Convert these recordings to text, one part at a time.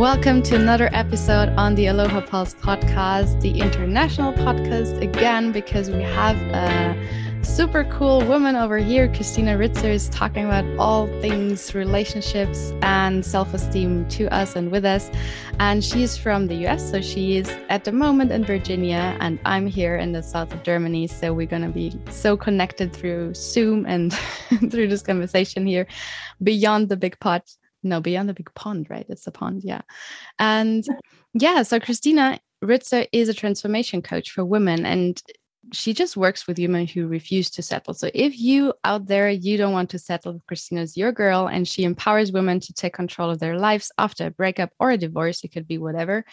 Welcome to another episode on the Aloha Pulse podcast, the international podcast again, because we have a super cool woman over here. Christina Ritzer is talking about all things relationships and self esteem to us and with us. And she's from the US, so she is at the moment in Virginia, and I'm here in the south of Germany. So we're going to be so connected through Zoom and through this conversation here beyond the big pot no beyond the big pond right it's a pond yeah and yeah so christina ritzer is a transformation coach for women and she just works with women who refuse to settle. So if you out there you don't want to settle, Christina's your girl, and she empowers women to take control of their lives after a breakup or a divorce. It could be whatever.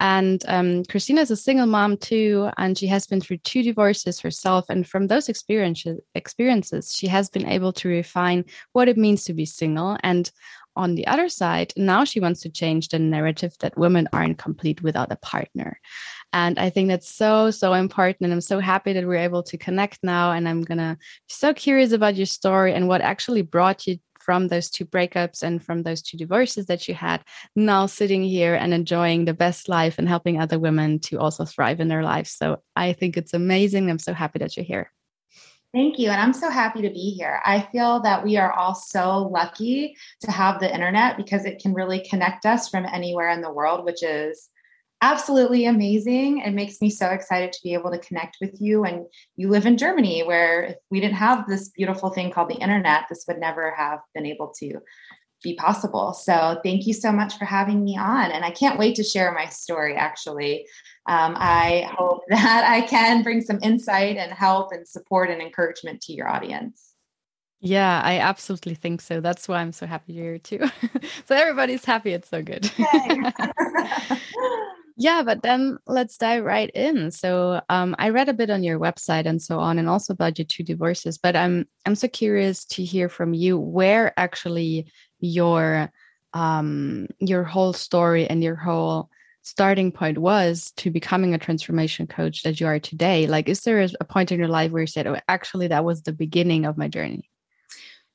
And um, Christina is a single mom too, and she has been through two divorces herself. And from those experiences, experiences, she has been able to refine what it means to be single and on the other side, now she wants to change the narrative that women aren't complete without a partner. And I think that's so, so important. And I'm so happy that we're able to connect now. And I'm going to be so curious about your story and what actually brought you from those two breakups and from those two divorces that you had, now sitting here and enjoying the best life and helping other women to also thrive in their lives. So I think it's amazing. I'm so happy that you're here. Thank you. And I'm so happy to be here. I feel that we are all so lucky to have the internet because it can really connect us from anywhere in the world, which is absolutely amazing. It makes me so excited to be able to connect with you. And you live in Germany, where if we didn't have this beautiful thing called the internet, this would never have been able to be possible. So thank you so much for having me on. And I can't wait to share my story, actually. Um, I hope that I can bring some insight and help and support and encouragement to your audience. Yeah, I absolutely think so. That's why I'm so happy you're here too. so everybody's happy. It's so good. yeah, but then let's dive right in. So um, I read a bit on your website and so on, and also about your two divorces. But I'm I'm so curious to hear from you where actually your um, your whole story and your whole starting point was to becoming a transformation coach that you are today like is there a point in your life where you said oh actually that was the beginning of my journey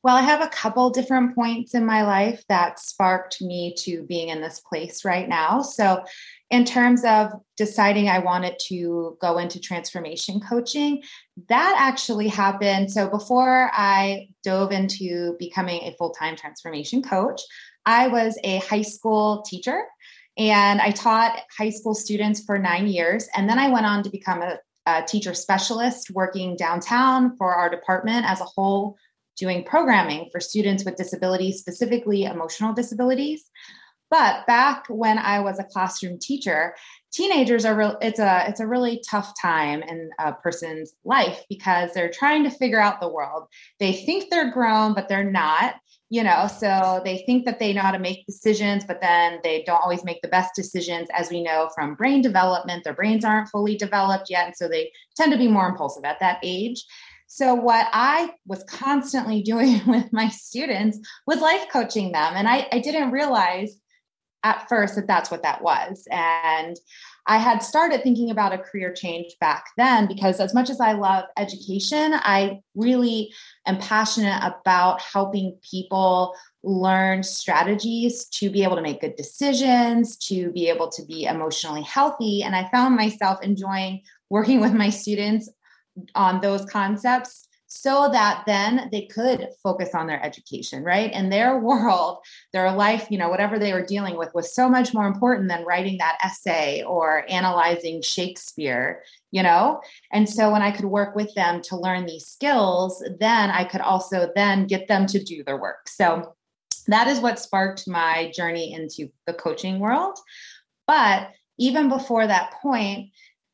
well i have a couple different points in my life that sparked me to being in this place right now. So in terms of deciding i wanted to go into transformation coaching that actually happened. So before i dove into becoming a full-time transformation coach I was a high school teacher and I taught high school students for nine years. And then I went on to become a, a teacher specialist working downtown for our department as a whole, doing programming for students with disabilities, specifically emotional disabilities. But back when I was a classroom teacher, teenagers are real it's a it's a really tough time in a person's life because they're trying to figure out the world. They think they're grown, but they're not you know so they think that they know how to make decisions but then they don't always make the best decisions as we know from brain development. Their brains aren't fully developed yet and so they tend to be more impulsive at that age. So what i was constantly doing with my students was life coaching them and i, I didn't realize at first that that's what that was. And I had started thinking about a career change back then because, as much as I love education, I really am passionate about helping people learn strategies to be able to make good decisions, to be able to be emotionally healthy. And I found myself enjoying working with my students on those concepts so that then they could focus on their education, right? In their world, their life, you know, whatever they were dealing with was so much more important than writing that essay or analyzing Shakespeare, you know? And so when I could work with them to learn these skills, then I could also then get them to do their work. So that is what sparked my journey into the coaching world. But even before that point,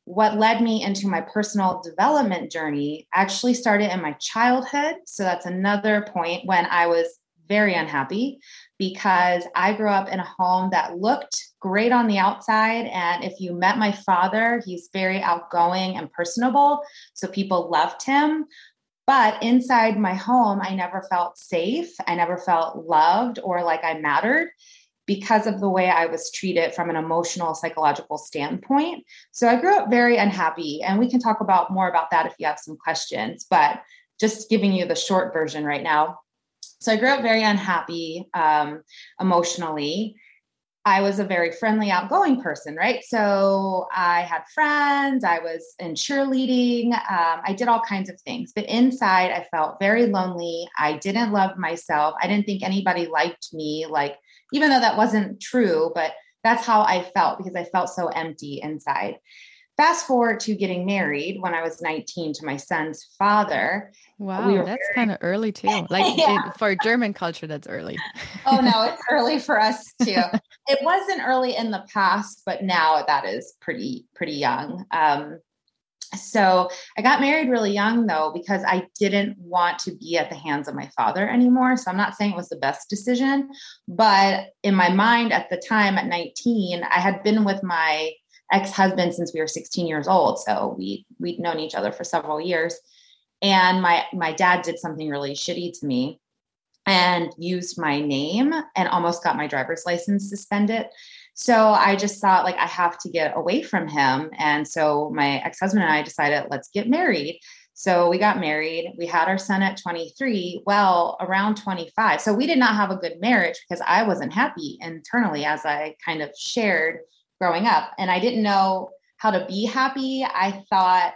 what led me into my personal development journey actually started in my childhood. So that's another point when I was very unhappy because I grew up in a home that looked great on the outside. And if you met my father, he's very outgoing and personable. So people loved him. But inside my home, I never felt safe. I never felt loved or like I mattered because of the way I was treated from an emotional, psychological standpoint. So I grew up very unhappy. And we can talk about more about that if you have some questions, but just giving you the short version right now. So I grew up very unhappy um, emotionally. I was a very friendly, outgoing person, right? So I had friends, I was in cheerleading, um, I did all kinds of things. But inside, I felt very lonely. I didn't love myself. I didn't think anybody liked me, like, even though that wasn't true, but that's how I felt because I felt so empty inside. Fast forward to getting married when I was 19 to my son's father. Wow, we that's kind of early too. Like yeah. it, for German culture, that's early. oh no, it's early for us too. it wasn't early in the past, but now that is pretty pretty young. Um, so I got married really young though because I didn't want to be at the hands of my father anymore. So I'm not saying it was the best decision, but in my mind at the time at 19, I had been with my ex-husband since we were 16 years old. So we we'd known each other for several years. And my my dad did something really shitty to me and used my name and almost got my driver's license suspended. So I just thought like I have to get away from him. And so my ex-husband and I decided let's get married. So we got married. We had our son at 23. Well, around 25. So we did not have a good marriage because I wasn't happy internally, as I kind of shared growing up and I didn't know how to be happy. I thought,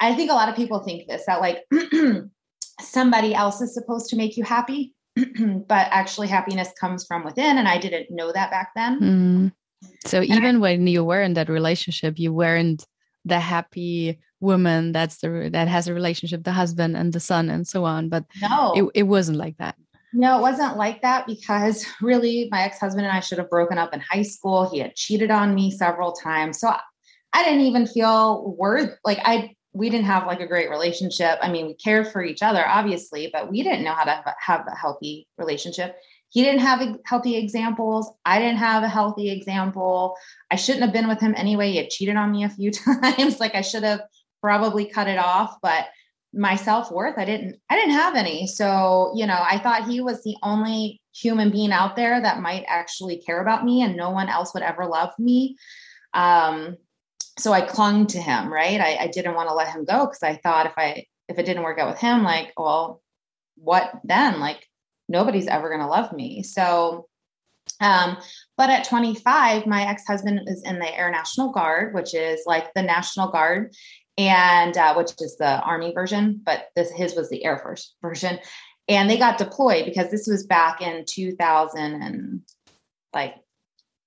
I think a lot of people think this that like somebody else is supposed to make you happy, but actually happiness comes from within. And I didn't know that back then. Mm. So and even I, when you were in that relationship, you weren't the happy woman that's the that has a relationship the husband and the son and so on but no it, it wasn't like that no, it wasn't like that because really my ex husband and I should have broken up in high school. He had cheated on me several times. So I didn't even feel worth like I we didn't have like a great relationship. I mean, we cared for each other, obviously, but we didn't know how to have a healthy relationship. He didn't have healthy examples. I didn't have a healthy example. I shouldn't have been with him anyway. He had cheated on me a few times. like I should have probably cut it off, but my self-worth i didn't i didn't have any so you know i thought he was the only human being out there that might actually care about me and no one else would ever love me um so i clung to him right? I, I didn't want to let him go because i thought if i if it didn't work out with him like well what then? Like nobody's ever to love me. So um, but at 25, my ex husband is in the Air National Guard, which is like the National Guard and uh, which is the army version, but this his was the Air Force version. And they got deployed because this was back in 2000 and like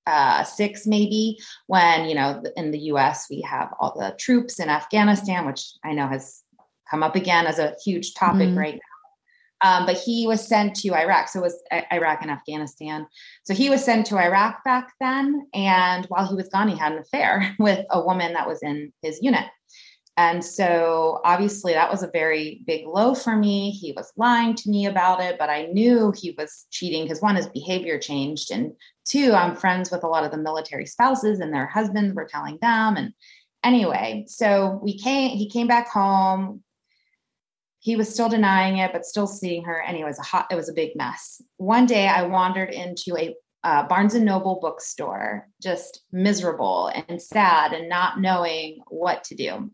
uh, six maybe when you know in the U.S. we have all the troops in Afghanistan, which I know has come up again as a huge topic mm-hmm. right now. Um, but he was sent to Iraq. So it was Iraq and Afghanistan. So he was sent to Iraq back then. And while he was gone, he had an affair with a woman that was in his unit. And so obviously that was a very big low for me. He was lying to me about it, but I knew he was cheating because one, his behavior changed. And two, I'm friends with a lot of the military spouses and their husbands were telling them. And anyway, so we came, he came back home. He was still denying it, but still seeing her. And it was a hot, it was a big mess. One day I wandered into a uh, Barnes and Noble bookstore, just miserable and sad and not knowing what to do.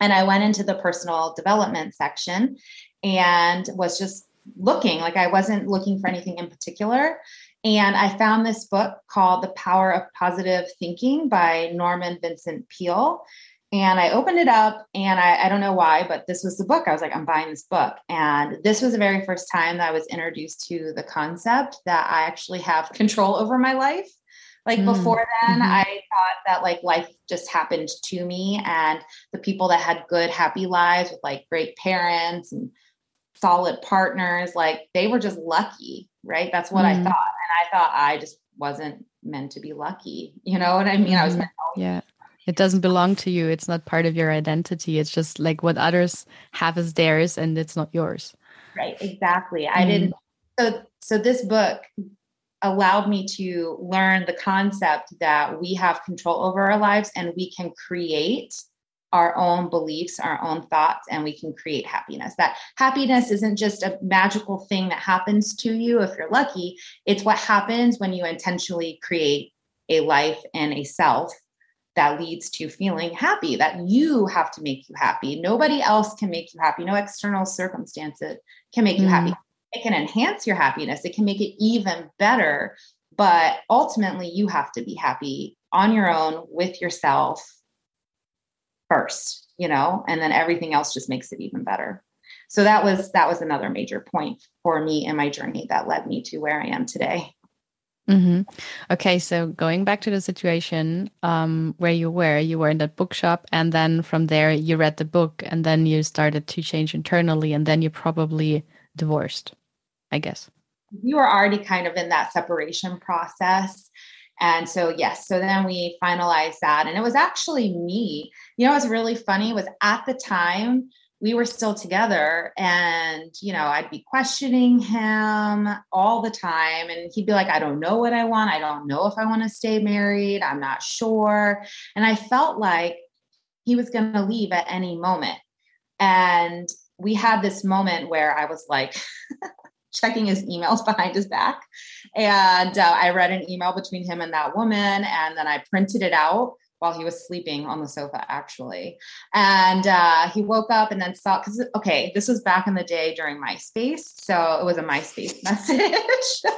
And I went into the personal development section and was just looking like I wasn't looking for anything in particular. And I found this book called The Power of Positive Thinking by Norman Vincent Peale. And I opened it up, and I, I, don't know why, but this was the book. I was like, I'm buying this book. And this was the very first time that I was introduced to the concept that I actually have control over my life. Like mm. before then, mm-hmm. I thought that like life just happened to me, and the people that had good, happy lives with like great parents and solid partners, like they were just lucky, right? That's what mm. I thought. And I thought I just wasn't meant to be lucky. You know what I mean? I was mm-hmm. meant yeah. It doesn't belong to you. It's not part of your identity. It's just like what others have is theirs and it's not yours. Right. Exactly. I didn't. Mm. So, so this book allowed me to learn the concept that we have control over our lives and we can create our own beliefs, our own thoughts, and we can create happiness. That happiness isn't just a magical thing that happens to you if you're lucky, it's what happens when you intentionally create a life and a self that leads to feeling happy, that you have to make you happy. Nobody else can make you happy. No external circumstances can make you mm-hmm. happy it can enhance your happiness. It can make it even better but ultimately you have to be happy on your own with yourself first you know and then everything else just makes it even better so that was that was another major point for me in my journey that led me to where i am today mm-hmm. okay so going back to the situation um, where you were you were in that bookshop and then from there you read the book and then you started to change internally and then you probably divorced i guess. You were already kind of in that separation process. And so, yes, so then we finalized that. And it was actually me. You know, what's really funny was at the time, we were still together and you know i'd be questioning him all the time. And he'd be like i don't know what i want. I don't know if i want to stay married. I'm not sure. And i felt like he was going to leave at any moment. And we had this moment where i was like checking his emails behind his back. And uh, I read an email between him and that woman, and then I printed it out while he was sleeping on the sofa, actually. And uh, he woke up and then saw, because, okay, this was back in the day during MySpace. So it was a MySpace message.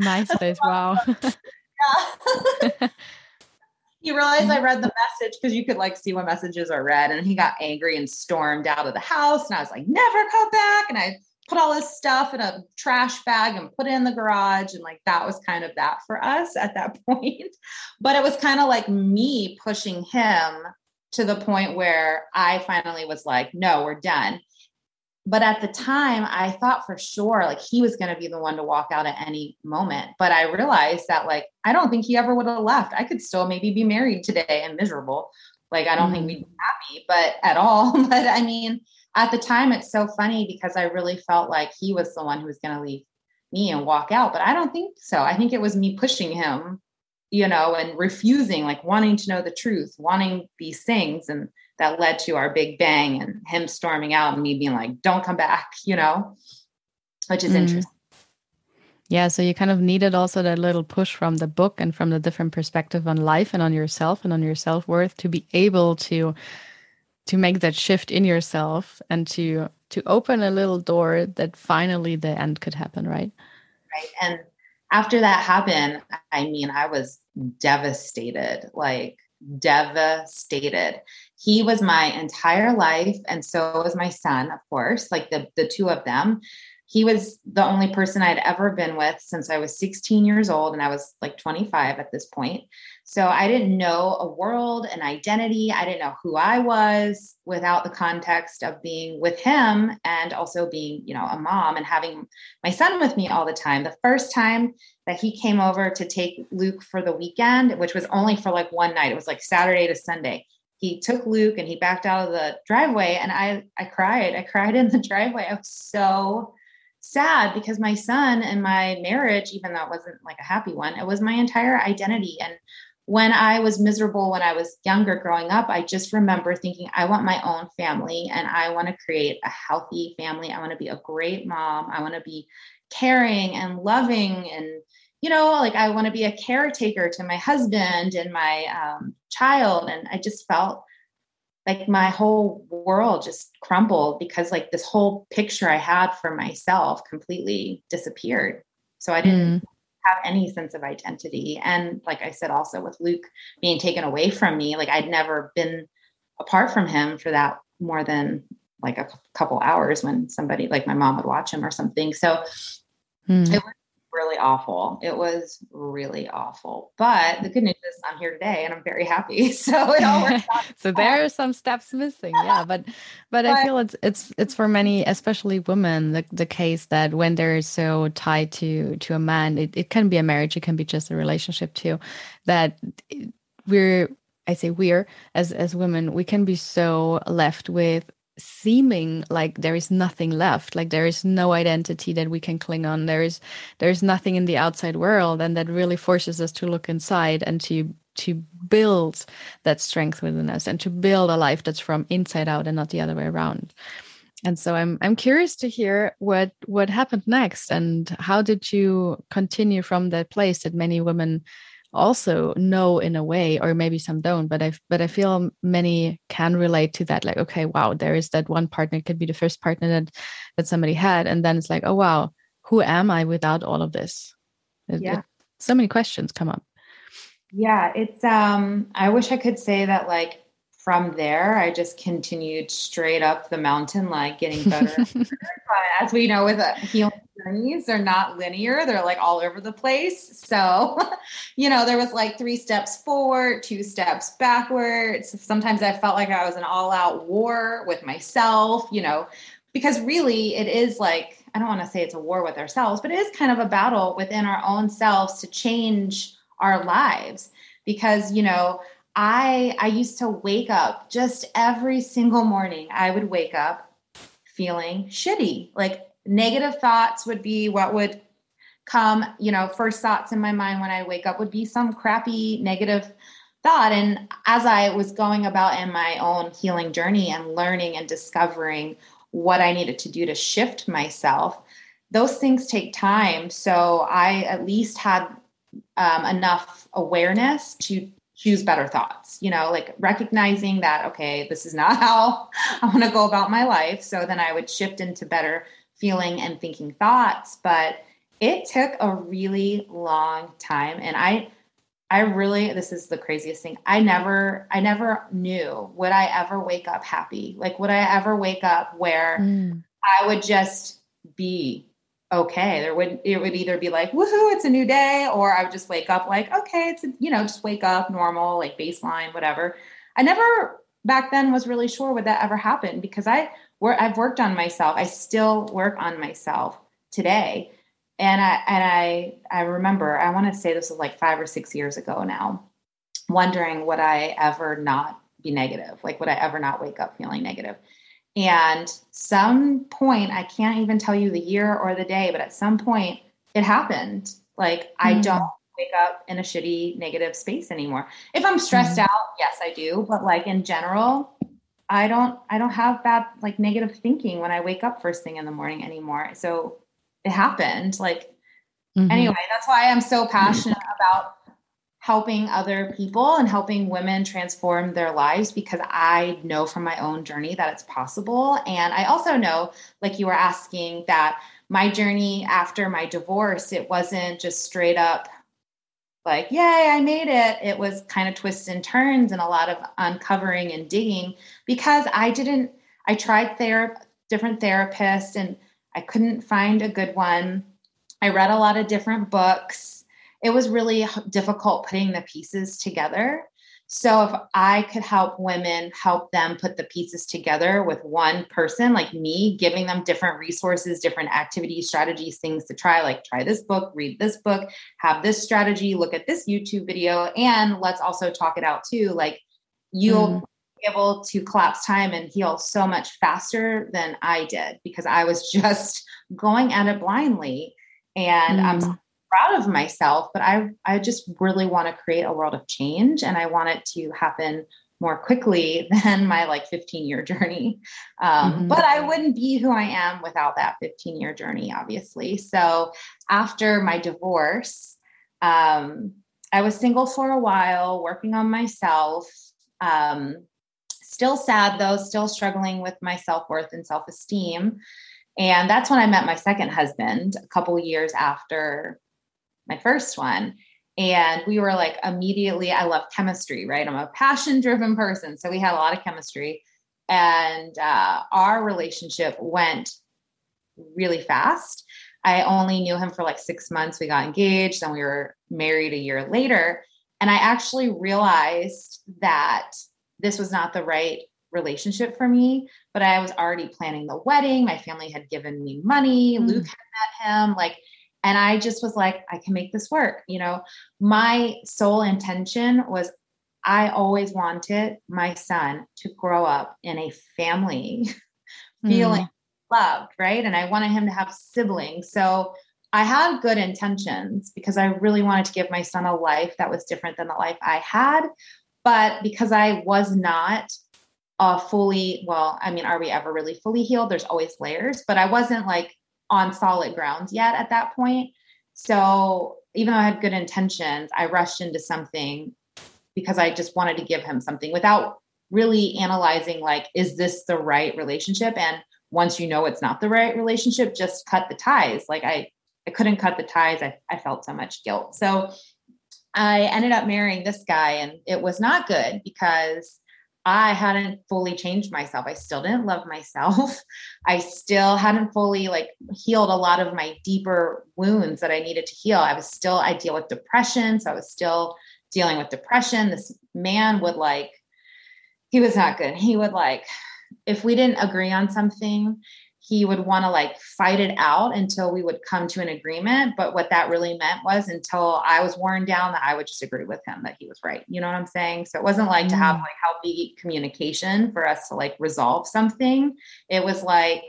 MySpace, wow. He realized I mm-hmm. read the message because you could like see what messages are read. And he got angry and stormed out of the house. And I was like, never come back. And I put all his stuff in a trash bag and put it in the garage. And like that was kind of that for us at that point. But it was kind of like me pushing him to the point where I finally was like, no, we're done. But at the time, I thought for sure like he was going to be the one to walk out at any moment. But I realized that like I don't think he ever would have left. I could still maybe be married today and miserable. Like I don't mm-hmm. think we'd be happy, but at all. but I mean, at the time it's so funny because I really felt like he was the one who was going to leave me and walk out, but I don't think so. I think it was me pushing him, you know, and refusing, like wanting to know the truth, wanting these things. And that led to our big bang and him storming out and me being like, don't come back, you know, which is mm. interesting. Yeah, so you kind of needed also that little push from the book and from the different perspective on life and on yourself and on your self worth to be able to to make that shift in yourself and to to open a little door that finally the end could happen right right and after that happened i mean i was devastated like devastated he was my entire life and so was my son of course like the the two of them he was the only person I'd ever been with since I was 16 years old and I was like 25 at this point. So I didn't know a world, an identity. I didn't know who I was without the context of being with him and also being, you know, a mom and having my son with me all the time. The first time that he came over to take Luke for the weekend, which was only for like one night, it was like Saturday to Sunday he took Luke and he backed out of the driveway and I I cried. I cried in the driveway. I was so sad because my son and my marriage, even though it wasn't like a happy one, it was my entire identity. And when I was miserable when I was younger growing up, I just remember thinking, I want my own family and I want to create a healthy family. I want to be a great mom. I want to be caring and loving and you know like i want to be a caretaker to my husband and my um, child and i just felt like my whole world just crumbled because like this whole picture I had for myself completely disappeared. So I didn't mm. have any sense of identity. And like I said, also with Luke being taken away from me, like I'd never been apart from him for that more than like a couple hours when somebody like my mom would watch him or something. So mm. it was really awful. It was really awful. But the good news is I'm here today and I'm very happy. So it all works out. so there are some steps missing. Yeah. But, but, but I feel it's it's it's for many, especially women, the, the case that when they're so tied to to a man, it, it can be a marriage, it can be just a relationship too, that we're I say we're as as women, we can be so left with seeming like there is nothing left like there is no identity that we can cling on. There is there's nothing in the outside world and that really forces us to look inside and to to build that strength within us and to build a life that's from inside out and not the other way around. And so i'm i'm curious to hear what what happened next and how did you continue from that place that many women also know in a way or maybe some don't but i but i feel many can relate to that like okay wow there is that one partner it could be the first partner that that somebody had and then it's like oh wow who am i without all of this yeah so many questions come up. Yeah, it's um I wish I could say that like from there I just continued straight up the mountain like getting better. but as we know with uh, healing journeys, they're not linear. They're like all over the place. So, you know, there was like three steps forward, two steps backwards. Sometimes I felt like I was an all-out war with myself, you know, because really it is like I don't want to say it's a war with ourselves, but it is kind of a battle within our own selves to change our lives because, you know, I I used to wake up just every single morning. I would wake up feeling shitty. Like negative thoughts would be what would come, you know, first thoughts in my mind when I wake up would be some crappy negative thought and as I was going about in my own healing journey and learning and discovering what I needed to do to shift myself, those things take time. So I at least had um, enough awareness to choose better thoughts, you know, like recognizing that, okay, this is not how I want to go about my life. So then I would shift into better feeling and thinking thoughts. But it took a really long time. And I, I really, this is the craziest thing. I never, I never knew would I ever wake up happy? Like, would I ever wake up where mm. I would just be okay? There would, it would either be like, woohoo, it's a new day, or I would just wake up like, okay, it's, a, you know, just wake up normal, like baseline, whatever. I never back then was really sure would that ever happen because I, where I've worked on myself. I still work on myself today and I and I I remember I want to say this was like five or six years ago now, wondering would I ever not be negative? Like would I ever not wake up feeling negative? And some point, I can't even tell you the year or the day, but at some point it happened. Like mm I don't wake up in a shitty negative space anymore. If I'm stressed mm out, yes, I do. But like in general, I don't I don't have bad like negative thinking when I wake up first thing in the morning anymore. So it happened. Like mm-hmm. anyway, that's why I'm so passionate about helping other people and helping women transform their lives because I know from my own journey that it's possible. And I also know, like you were asking, that my journey after my divorce, it wasn't just straight up like, yay, I made it. It was kind of twists and turns and a lot of uncovering and digging because I didn't, I tried ther- different therapists and I couldn't find a good one. I read a lot of different books. It was really difficult putting the pieces together. So if I could help women help them put the pieces together with one person like me, giving them different resources, different activities, strategies, things to try, like try this book, read this book, have this strategy, look at this YouTube video, and let's also talk it out too. Like you'll mm able to collapse time and heal so much faster than I did because I was just going at it blindly. And mm. I'm proud of myself, but I I just really want to create a world of change and I want it to happen more quickly than my like 15 year journey. Um, mm-hmm. But I wouldn't be who I am without that 15 year journey, obviously. So after my divorce, um, I was single for a while, working on myself. Um, Still sad though, still struggling with my self worth and self esteem. And that's when I met my second husband a couple years after my first one. And we were like immediately, I love chemistry, right? I'm a passion driven person. So we had a lot of chemistry. And uh, our relationship went really fast. I only knew him for like six months. We got engaged and we were married a year later. And I actually realized that this was not the right relationship for me, but I was already planning the wedding. My family had given me money. Mm. Luke had met him. Like, and I just was like, I can make this work. You know, my sole intention was I always wanted my son to grow up in a family feeling mm. loved, right? And I wanted him to have siblings. So I had good intentions because I really wanted to give my son a life that was different than the life I had. But because I was not uh, fully, well, I mean, are we ever really fully healed? There's always layers, but I wasn't like on solid ground yet at that point. So even though I had good intentions, I rushed into something because I just wanted to give him something without really analyzing like, is this the right relationship? And once you know it's not the right relationship, just cut the ties. Like I I couldn't cut the ties. I, I felt so much guilt. So I ended up marrying this guy, and it was not good because I hadn't fully changed myself. I still didn't love myself. I still hadn't fully like healed a lot of my deeper wounds that I needed to heal. I was still, I deal with depression. So I was still dealing with depression. This man would like, he was not good. He would like, if we didn't agree on something, he would want to like fight it out until we would come to an agreement. But what that really meant was until I was worn down, that I would just agree with him that he was right. You know what I'm saying? So it wasn't like mm. to have mm. like healthy communication for us to like resolve something. It was like,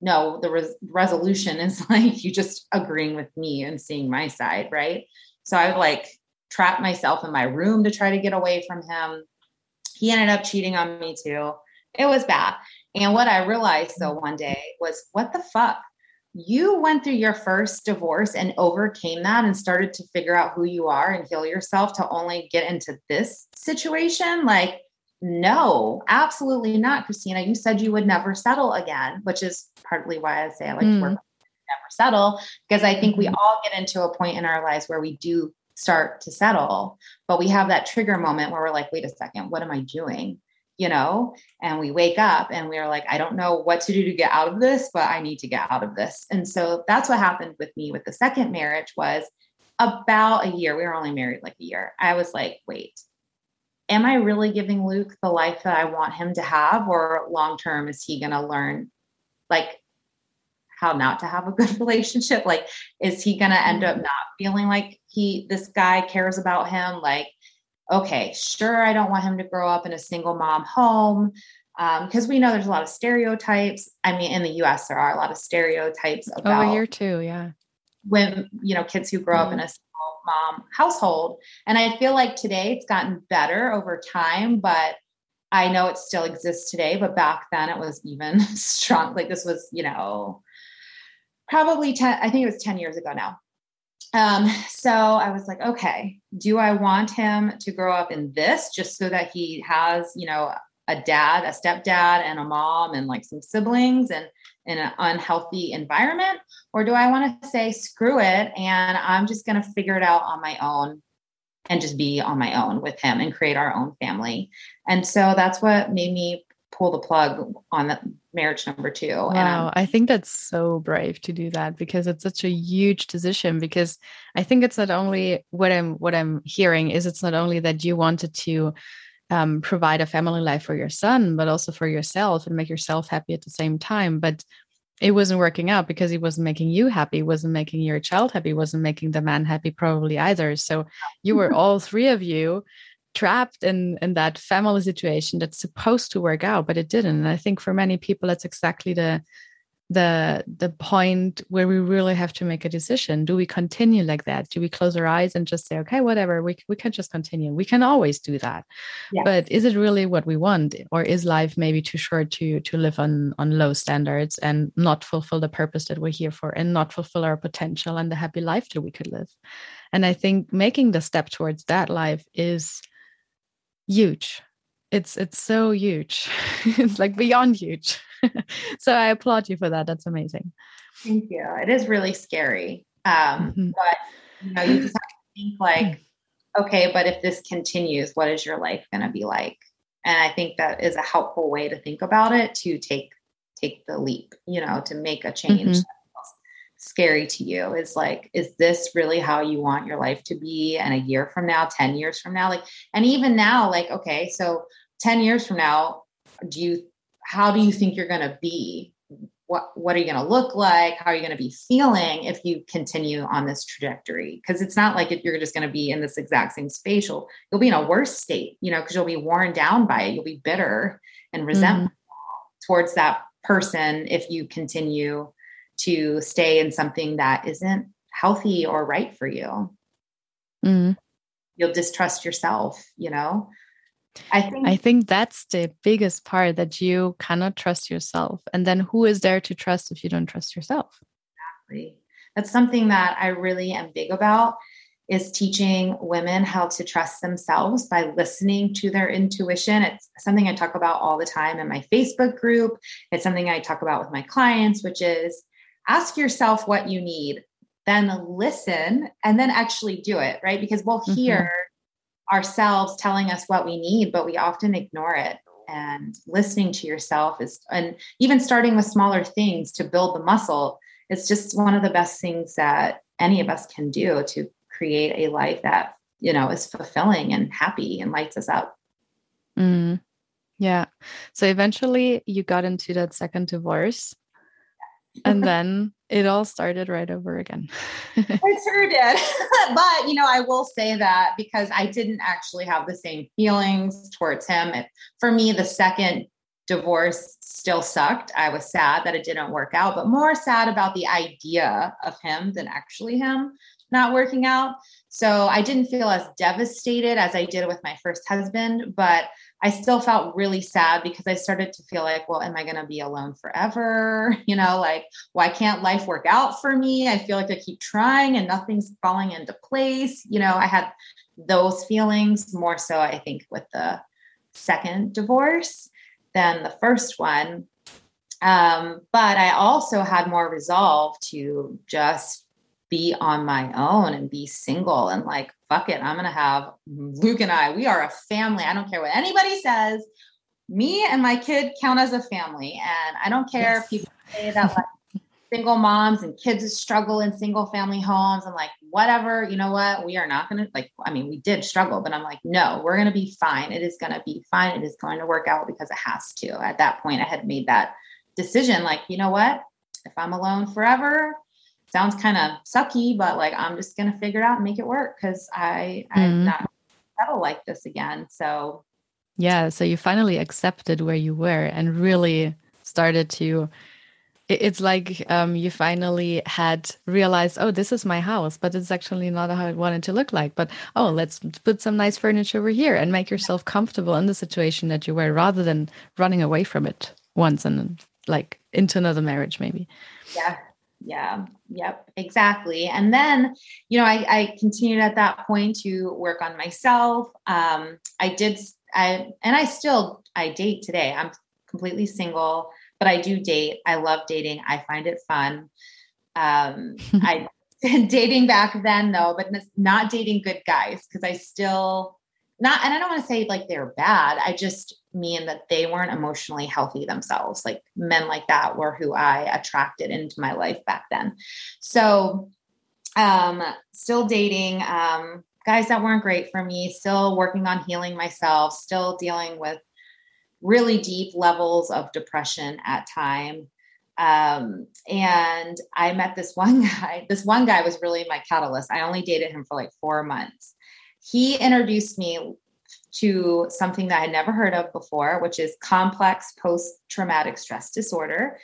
no, the res- resolution is like you just agreeing with me and seeing my side, right? So I would like trap myself in my room to try to get away from him. He ended up cheating on me too. It was bad. And what I realized though one day was, what the fuck? You went through your first divorce and overcame that and started to figure out who you are and heal yourself to only get into this situation. Like, no, absolutely not, Christina. You said you would never settle again, which is partly why I say I like mm. to work never settle because I think we mm-hmm. all get into a point in our lives where we do start to settle, but we have that trigger moment where we're like, wait a second, what am I doing? You know, and we wake up and we are like, I don't know what to do to get out of this, but I need to get out of this. And so that's what happened with me with the second marriage was about a year. We were only married like a year. I was like, wait, am I really giving Luke the life that I want him to have? Or long term, is he going to learn like how not to have a good relationship? Like, is he going to end up mm-hmm. not feeling like he, this guy cares about him? Like, okay, sure, I don't want him to grow up in a single mom home because um, we know there's a lot of stereotypes. I mean, in the US, there are a lot of stereotypes about over here too, yeah. When you know kids who grow mm-hmm. up in mm-hmm. a single mom household, and I feel like today it's gotten better over time, but I know it still exists today. But back then, it was even strong. Like this was, you know, probably ten. I think it was ten years ago now. Um, so I was like, okay, do I want him to grow up in this just so that he has, you know, a dad, a stepdad, and a mom, and like some siblings and in an unhealthy environment? Or do I want to say, screw it, and I'm just going to figure it out on my own and just be on my own with him and create our own family? And so that's what made me pull the plug on the marriage number two. Wow, I think that's so brave to do that because it's such a huge decision. Because I think it's not only what I'm what I'm hearing is it's not only that you wanted to um, provide a family life for your son, but also for yourself and make yourself happy at the same time. But it wasn't working out because it wasn't making you happy, wasn't making your child happy, wasn't making the man happy probably either. So you were all three of you trapped in in that family situation that's supposed to work out but it didn't. And i think for many people that's exactly the the the point where we really have to make a decision. Do we continue like that? Do we close our eyes and just say okay whatever we, we can just continue. We can always do that. Yeah. but is it really what we want or is life maybe too short to to live on on low standards and not fulfill the purpose that we're here for and not fulfill our potential and the happy life that we could live? And i think making the step towards that life is huge. It's it's so huge. It's like beyond huge. So i applaud you for that. That's amazing. Thank you. It is really scary. Um mm-hmm. but you know you just have to think like okay but if this continues what is your life going to be like? And i think that is a helpful way to think about it to take take the leap you know to make a change mm-hmm scary to you is like is this really how you want your life to be and a year from now 10 years from now? Like and even now like okay so 10 years from now do you how do you think you're going to be? What what are you going to look like? How are you going to be feeling if you continue on this trajectory? Because it's not like if you're just going to be in this exact same space. You'll, you'll be in a worse state you know because you'll be worn down by it. You'll be bitter and resentful mm-hmm. towards that person if you continue to stay in something that isn't healthy or right for you. Mm. You'll distrust yourself, you know? I think I think that's the biggest part that you cannot trust yourself. And then who is there to trust if you don't trust yourself? Exactly. That's something that I really am big about is teaching women how to trust themselves by listening to their intuition. It's something I talk about all the time in my Facebook group. It's something I talk about with my clients, which is ask yourself what you need then listen and then actually do it, right? Because we'll mm-hmm. hear mm-hmm. ourselves telling us what we need, but we often ignore it. And listening to yourself is, and even starting with smaller things to build the muscle, it's just one of the best things that any of us can do to create a life that, you know, is fulfilling and happy and lights us up. Mm. Yeah. So eventually you got into that second divorce. And then it all started right over again. it sure did. but, you know, I will say that because I didn't actually have the same feelings towards him. It, for me, the second divorce still sucked. I was sad that it didn't work out, but more sad about the idea of him than actually him not working out. So I didn't feel as devastated as I did with my first husband, but I still felt really sad because I started to feel like, well, am I going to be alone forever? You know, like, why can't life work out for me? I feel like I keep trying and nothing's falling into place. You know, I had those feelings more so, I think, with the second divorce than the first one. Um, but I also had more resolve to just be on my own and be single and like, fuck it, I'm going to have Luke and I, we are a family. I don't care what anybody says. Me and my kid count as a family. And I don't care yes. if people say that like single moms and kids struggle in single family homes. I'm like, whatever, you know what? We are not going to, like, I mean, we did struggle, but I'm like, no, we're going to be fine. It is going to be fine. It is going to work out because it has to. At that point, I had made that decision like, you know what? If I'm alone forever, sounds kind of sucky, but like I'm just gonna figure it out and make it work because I mm-hmm. I'm not settle like this again. So yeah, so you finally accepted where you were and really started to it's like um, you finally had realized, oh, this is my house, but it's actually not how I wanted to look like. But oh, let's put some nice furniture over here and make yourself comfortable in the situation that you were, rather than running away from it once and like into another marriage, maybe. Yeah, yeah yep exactly. And then you know I, I continued at that point to work on myself. Um i did i and i still i date today. I'm completely single but i do date. I love dating. I find it fun. Um i dating back then though but not dating good guys because i still not and i don't want to say like they're bad. I just mean that they weren't emotionally healthy themselves. Like men like that were who I attracted into my life back then. So, um, still dating um, guys that weren't great for me, still working on healing myself, still dealing with really deep levels of depression at time. Um, and I met this one guy. This one guy was really my catalyst. I only dated him for like four months. He introduced me to something that I had never heard of before, which is complex post traumatic stress disorder.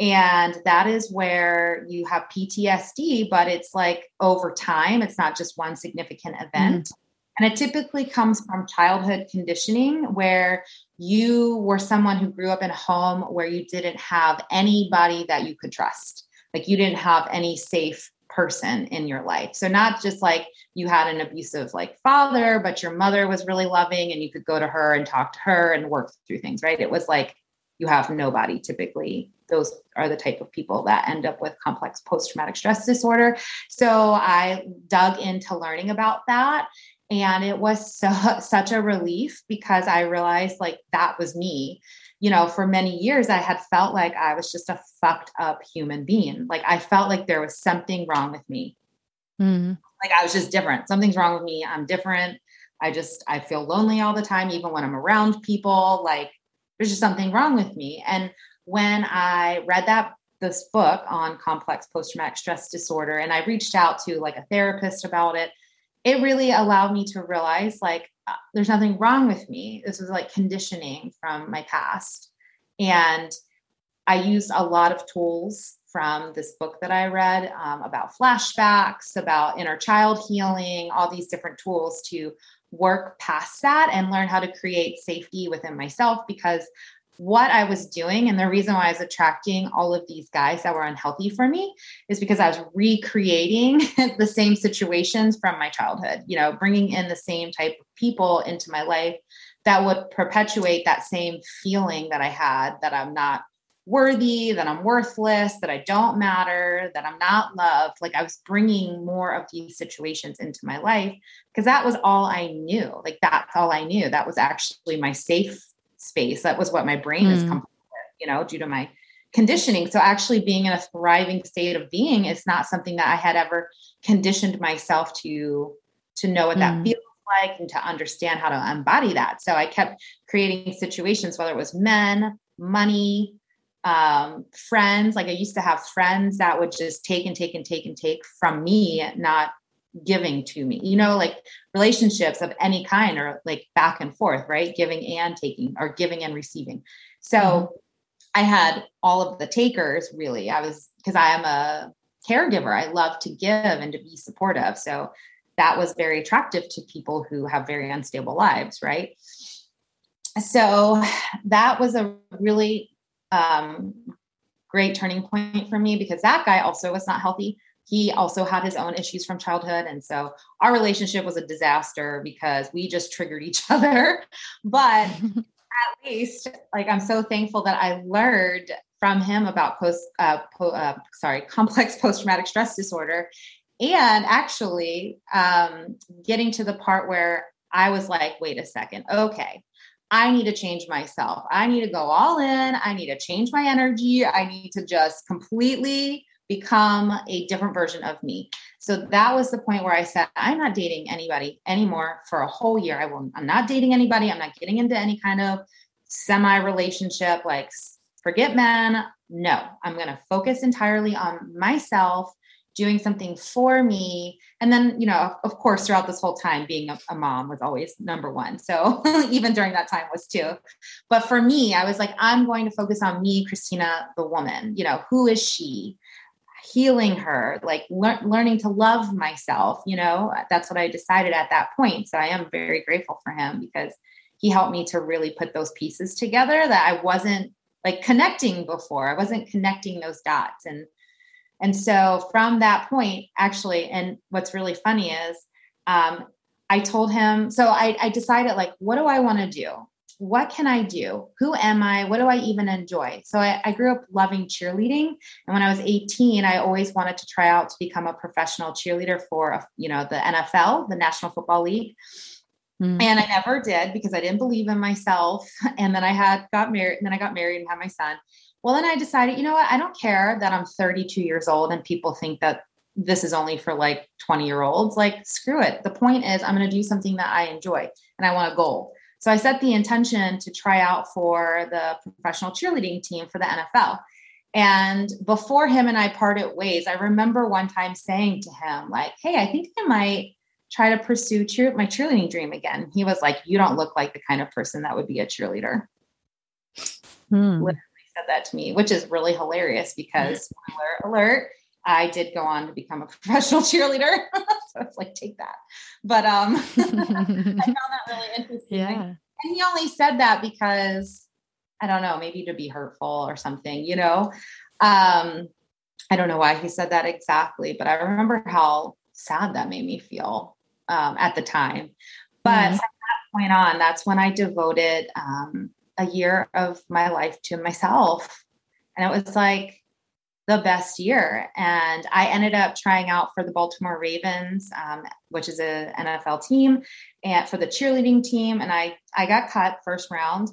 And that is where you have PTSD, but it's like over time, it's not just one significant event. Mm-hmm. And it typically comes from childhood conditioning where you were someone who grew up in a home where you didn't have anybody that you could trust. Like you didn't have any safe person in your life. So not just like you had an abusive like father, but your mother was really loving and you could go to her and talk to her and work through things, right? It was like you have nobody typically. Those are the type of people that end up with complex post traumatic stress disorder. So I dug into learning about that and it was so, such a relief because I realized like that was me you know, for many years, I had felt like I was just a fucked up human being. Like I felt like there was something wrong with me. Mm. Like I was just different. Something's wrong with me. I'm different. I just, I feel lonely all the time, even when I'm around people. Like there's just something wrong with me. And when I read that, this book on complex post traumatic stress disorder, and I reached out to like a therapist about it, it really allowed me to realize like uh, there's nothing wrong with me. This was like conditioning from my past. And I used a lot of tools from this book that I read um, about flashbacks, about inner child healing, all these different tools to work past that and learn how to create safety within myself because what I was doing and the reason why I was attracting all of these guys that were unhealthy for me is because I was recreating the same situations from my childhood, you know, bringing in the same type of people into my life that would perpetuate that same feeling that I had that I'm not worthy, that I'm worthless, that I don't matter, that I'm not loved. Like I was bringing more of these situations into my life because that was all I knew. Like that's all I knew. That was actually my safe space. That was what my brain mm. is comfortable with, you know, due to my conditioning. So actually being in a thriving state of being is not something that I had ever conditioned myself to to know what mm. that feels like and to understand how to embody that. So I kept creating situations, whether it was men, money, um, friends. Like I used to have friends that would just take and take and take and take from me, not giving to me, you know, like relationships of any kind are like back and forth, right? Giving and taking or giving and receiving. So mm-hmm. I had all of the takers really. I was because I am a caregiver. I love to give and to be supportive. So that was very attractive to people who have very unstable lives, right? So that was a really um, great turning point for me because that guy also was not healthy. He also had his own issues from childhood. And so our relationship was a disaster because we just triggered each other. But at least, like, I'm so thankful that I learned from him about post, uh, po- uh, sorry, complex post traumatic stress disorder. And actually, um, getting to the part where I was like, wait a second, okay, I need to change myself. I need to go all in. I need to change my energy. I need to just completely become a different version of me. So that was the point where I said, I'm not dating anybody anymore for a whole year. I will, I'm not dating anybody. I'm not getting into any kind of semi relationship, like forget men. No, I'm going to focus entirely on myself doing something for me. And then, you know, of course, throughout this whole time, being a, a mom was always number one. So even during that time was too. But for me, I was like, I'm going to focus on me, Christina, the woman. You know, who is she? Healing her, like le- learning to love myself. You know, that's what I decided at that point. So I am very grateful for him because he helped me to really put those pieces together that I wasn't like connecting before. I wasn't connecting those dots. And and so from that point, actually, and what's really funny is um, I told him, so I, I decided, like, what do I want to do? What can I do? Who am I? What do I even enjoy? So I, I grew up loving cheerleading. And when I was 18, I always wanted to try out to become a professional cheerleader for, you know, the NFL, the National Football League. Mm. And I never did because I didn't believe in myself. And then I had got married, and then I got married and had my son. Well, then I decided, you know what? I don't care that I'm 32 years old and people think that this is only for like 20 year olds. Like, screw it. The point is, I'm going to do something that I enjoy and I want a goal. So I set the intention to try out for the professional cheerleading team for the NFL. And before him and I parted ways, I remember one time saying to him, like, hey, I think I might try to pursue cheer- my cheerleading dream again. He was like, you don't look like the kind of person that would be a cheerleader. Hmm said that to me, which is really hilarious because alert, alert, I did go on to become a professional cheerleader. so it's like, take that. But um, I found that really interesting. Yeah. And he only said that because I don't know, maybe to be hurtful or something, you know? Um, I don't know why he said that exactly, but I remember how sad that made me feel um, at the time. But mm-hmm. from that point on, that's when I devoted um, a year of my life to myself. And it was like the best year. And I ended up trying out for the Baltimore Ravens, um, which is an NFL team, and for the cheerleading team. And I, I got cut first round.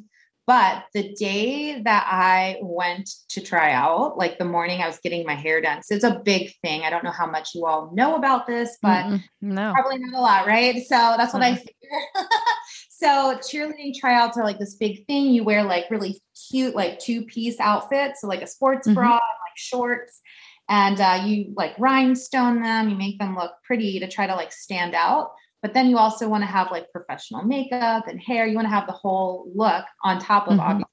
But the day that I went to try out, like the morning I was getting my hair done, so it's a big thing. I don't know how much you all know about this, but no. probably not a lot, right? So that's what mm I figure. So cheerleading tryouts are like this big thing. You wear like really cute, like two piece outfits, so like a sports mm-hmm. bra, and, like shorts, and uh, you like rhinestone them. You make them look pretty to try to like stand out. But then you also want to have like professional makeup and hair. You want to have the whole look on top of mm-hmm. obviously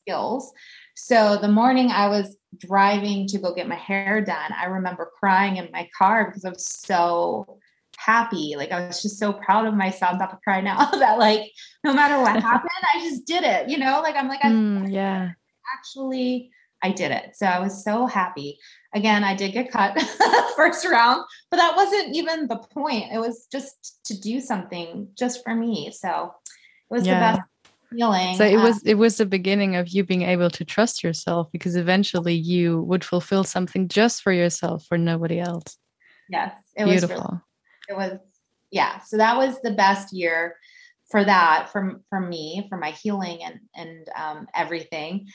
skills. So the morning I was driving to go get my hair done, I remember crying in my car because I was so happy. Like I was just so proud of myself. I'm about to cry now that like no matter what happened, I just did it. You know, like I'm like, I mm, yeah, actually I did it. So I was so happy. Again, I did get cut first round, but that wasn't even the point. It was just to do something just for me. So it was yeah. the best feeling. So it was it was the beginning of you being able to trust yourself because eventually you would fulfill something just for yourself for nobody else. Yes, it Beautiful. was. Really, it was yeah. So that was the best year for that from for me for my healing and and um, everything.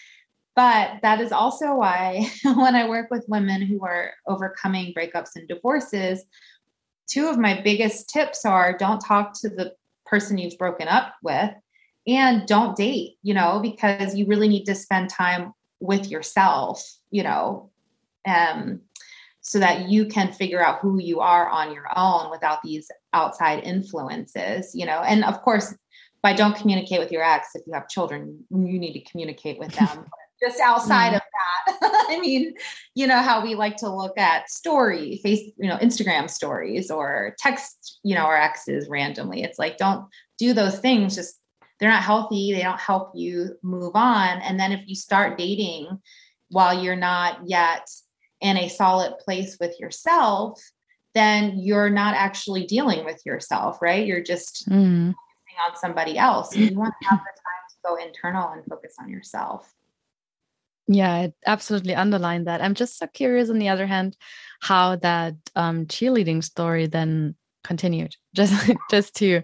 But that is also why when I work with women who are overcoming breakups and divorces, two of my biggest tips are don't talk to the person you've broken up with and don't date, you know, because you really need to spend time with yourself, you know, um, so that you can figure out who you are on your own without these outside influences, you know. And of course, by don't communicate with your ex if you have children, you need to communicate with them. Just outside mm. of that, I mean, you know how we like to look at story, face, you know, Instagram stories or text, you know, our exes randomly. It's like don't do those things. Just they're not healthy. They don't help you move on. And then if you start dating while you're not yet in a solid place with yourself, then you're not actually dealing with yourself, right? You're just mm. on somebody else. you want to have the time to go internal and focus on yourself. Yeah, I absolutely underline that. I'm just so curious, on the other hand, how that um, cheerleading story then continued just just to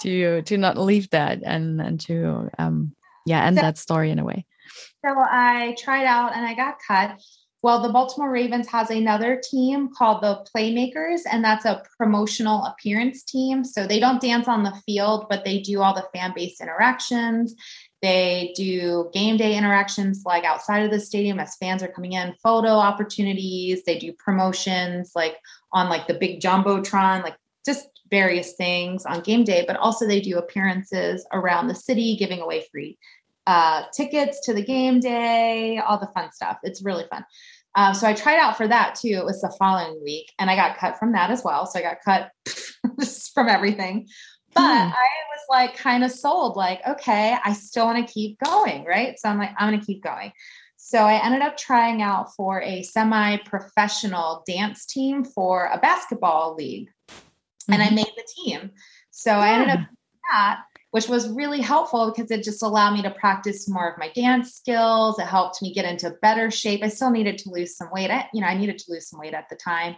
to to not leave that and and to um yeah end so, that story in a way so i tried out and i got cut well the baltimore ravens has another team called the playmakers and that's a promotional appearance team so they don't dance on the field but they do all the fan based interactions they do game day interactions like outside of the stadium as fans are coming in, photo opportunities. They do promotions like on like the big jumbotron, like just various things on game day, but also they do appearances around the city, giving away free uh, tickets to the game day, all the fun stuff. It's really fun. Um, so I tried out for that too. It was the following week, and I got cut from that as well. So I got cut from everything. But hmm. I was like kind of sold, like, okay, I still want to keep going, right? So I'm like, I'm going to keep going. So I ended up trying out for a semi professional dance team for a basketball league and I mm-hmm. made the team. So yeah. I ended up that, which was really helpful because it just allowed me to practice more of my dance skills. It helped me get into better shape. I still needed to lose some weight. I, you know, I needed to lose some weight at the time.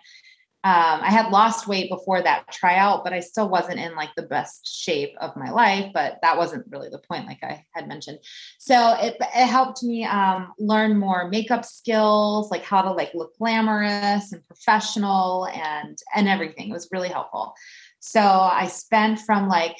Um, I had lost weight before that tryout, but I still wasn't in like the best shape of my life. But that wasn't really the point, like I had mentioned. So it, it helped me um, learn more makeup skills, like how to like look glamorous and professional, and and everything. It was really helpful. So I spent from like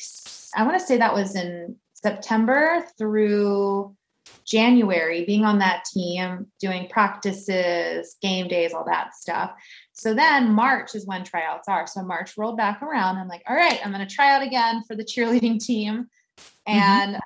I want to say that was in September through January being on that team, doing practices, game days, all that stuff. So then March is when tryouts are. So March rolled back around. I'm like, all right, I'm going to try out again for the cheerleading team. Mm-hmm. And um,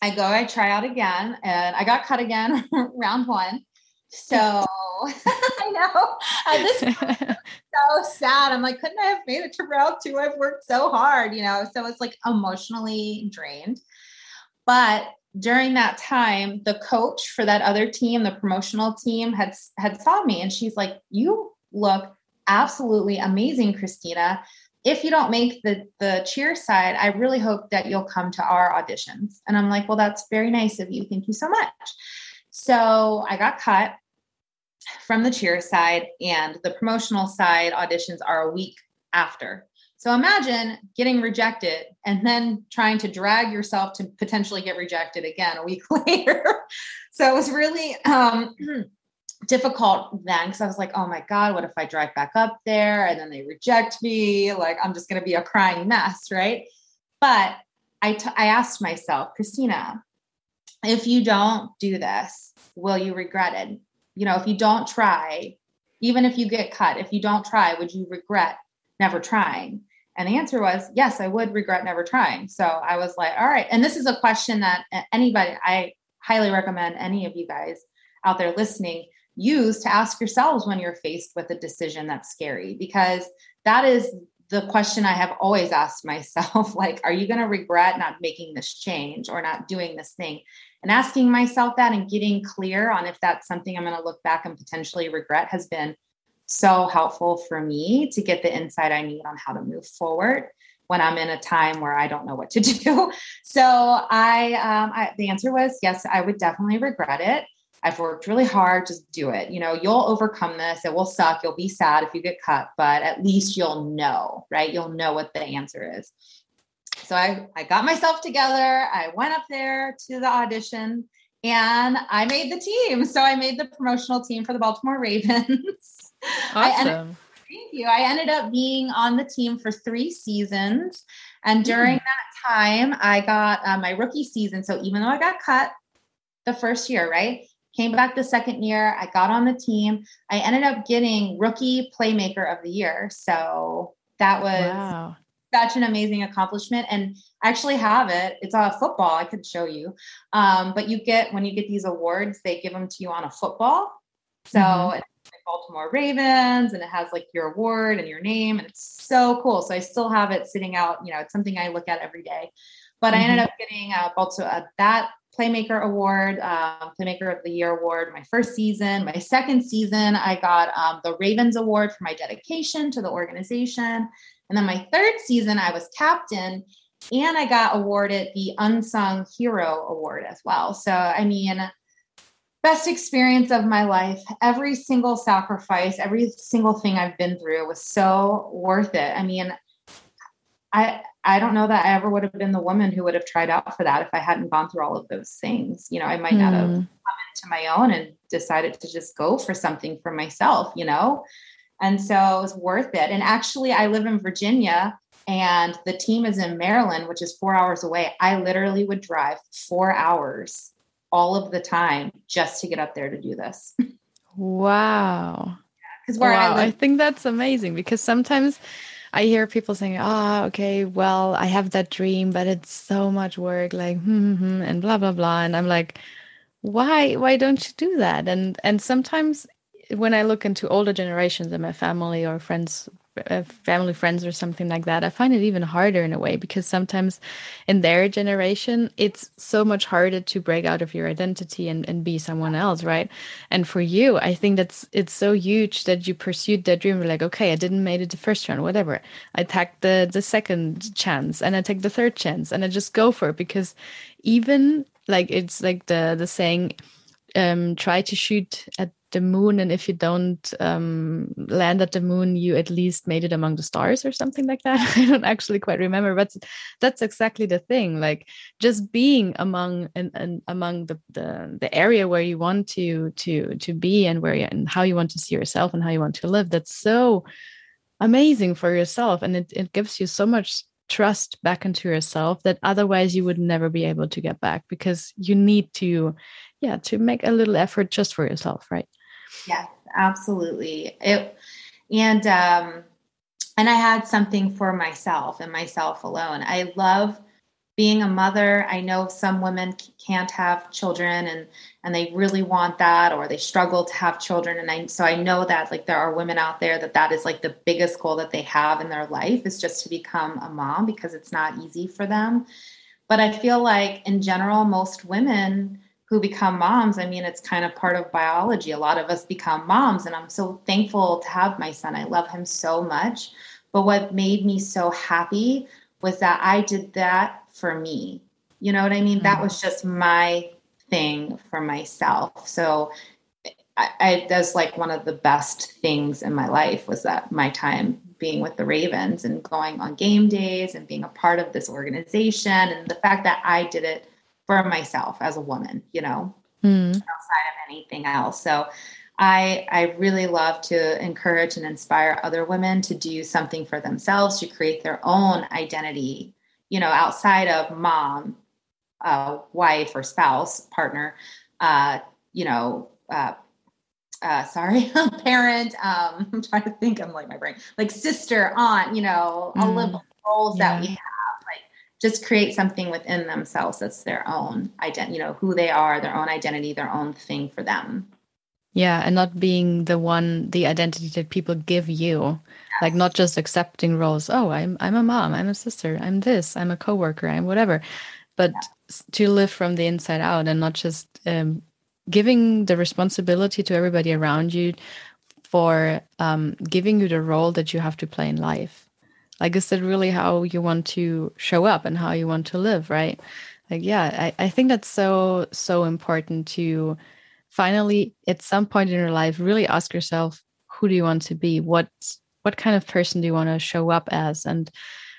I go, I try out again, and I got cut again round one. So I know this point, so sad. I'm like, couldn't I have made it to round two? I've worked so hard, you know. So it's like emotionally drained. But during that time, the coach for that other team, the promotional team, had had saw me, and she's like, "You look absolutely amazing, Christina. If you don't make the the cheer side, I really hope that you'll come to our auditions. And I'm like, well, that's very nice of you. Thank you so much. So I got cut from the cheer side, and the promotional side auditions are a week after. So imagine getting rejected and then trying to drag yourself to potentially get rejected again a week later. so it was really um, difficult then because I was like, oh my God, what if I drive back up there and then they reject me? Like, I'm just going to be a crying mess, right? But I, t- I asked myself, Christina, if you don't do this, will you regret it? You know, if you don't try, even if you get cut, if you don't try, would you regret never trying? And the answer was, yes, I would regret never trying. So I was like, all right. And this is a question that anybody, I highly recommend any of you guys out there listening use to ask yourselves when you're faced with a decision that's scary because that is the question I have always asked myself like are you going to regret not making this change or not doing this thing and asking myself that and getting clear on if that's something I'm going to look back and potentially regret has been so helpful for me to get the insight I need on how to move forward when I'm in a time where I don't know what to do. So I, um, I, the answer was yes, I would definitely regret it. I've worked really hard. Just do it. You know, you'll overcome this. It will suck. You'll be sad if you get cut, but at least you'll know, right? You'll know what the answer is. So I, I got myself together. I went up there to the audition and I made the team. So I made the promotional team for the Baltimore Ravens. Awesome. Thank you. I ended up being on the team for three seasons. And during mm. that time, I got uh, my rookie season. So even though I got cut the first year, right? Came back the second year, I got on the team. I ended up getting rookie playmaker of the year. So that was wow. Such an amazing accomplishment. And I actually have it. It's a football. I could show you. Um, but you get, when you get these awards, they give them to you on a football. So mm-hmm. Baltimore Ravens and it has like your award and your name and it's so cool. So I still have it sitting out, you know, it's something I look at every day. But mm-hmm. I ended mm-hmm. up getting uh, also uh, that Playmaker Award, uh, Playmaker of the Year Award, my first season. My second season, I got um, the Ravens Award for my dedication to the organization. And then my third season, I was captain and I got awarded the Unsung Hero Award as well. So, I mean, best experience of my life. Every single sacrifice, every single thing I've been through was so worth it. I mean, I I don't know that I ever would have been the woman who would have tried out for that if I hadn't gone through all of those things. You know, I might mm. not have hmm. come into my own and decided to just go for something for myself, you know? And so it was worth it. And actually, I live in Virginia and the team is in Maryland, which is four hours away. I literally would drive four hours all of the time just to get up there to do this. Wow. Because where wow. I, live- I think that's amazing because sometimes I hear people saying, "Oh, okay, well, I have that dream, but it's so much work, like hmm, hmm, hmm, and blah blah blah," and I'm like, "Why? Why don't you do that?" And and sometimes when I look into older generations in my family or friends uh, family friends or something like that i find it even harder in a way because sometimes in their generation it's so much harder to break out of your identity and, and be someone else right? And for you i think that's it's so huge that you pursued that dream You're like okay i didn't made it the first round whatever. I take the the second chance and i take the third chance and i just go for it because even like it's like the the saying um, try to shoot at the moon and if you don't um, land at the moon you at least made it among the stars or something like that. I don't actually quite remember but that's exactly the thing like just being among and, and among the, the the area where you want to to to be and where you, and how you want to see yourself and how you want to live that's so amazing for yourself. And it, it gives you so much trust back into yourself that otherwise you would never be able to get back because you need to yeah to make a little effort just for yourself right Yes, absolutely. It and um and I had something for myself and myself alone. I love being a mother. I know some women can't have children and and they really want that or they struggle to have children and I so I know that like there are women out there that that is like the biggest goal that they have in their life is just to become a mom because it's not easy for them. But I feel like in general most women who become moms, I mean, it's kind of part of biology. A lot of us become moms, and I'm so thankful to have my son. I love him so much. But what made me so happy was that I did that for me. You know what I mean? Mm-hmm. That was just my thing for myself. So I, I, that's like one of the best things in my life was that my time being with the Ravens and going on game days and being a part of this organization and the fact that I did it for myself as a woman, you know, mm. outside of anything else. So I I really love to encourage and inspire other women to do something for themselves to create their own identity, you know, outside of mom, uh, wife or spouse, partner, uh, you know, uh, uh, sorry, parent. Um, I'm trying to think. I'm like my brain, like sister, aunt. You know, all mm. the roles yeah. that we have just create something within themselves that's their own identity, you know, who they are, their own identity, their own thing for them. Yeah, and not being the one, the identity that people give you, like not just accepting roles. Oh, I'm I'm a mom, I'm a sister, I'm this, I'm a coworker, I'm whatever, but yeah. to live from the inside out and not just um, giving the responsibility to everybody around you for um, giving you the role that you have to play in life Like, is it really how you want to show up and how you want to live, right? Like, yeah, I, I think that's so, so important to finally, at some point in your life, really ask yourself, who do you want to be? What, what kind of person do you want to show up as? And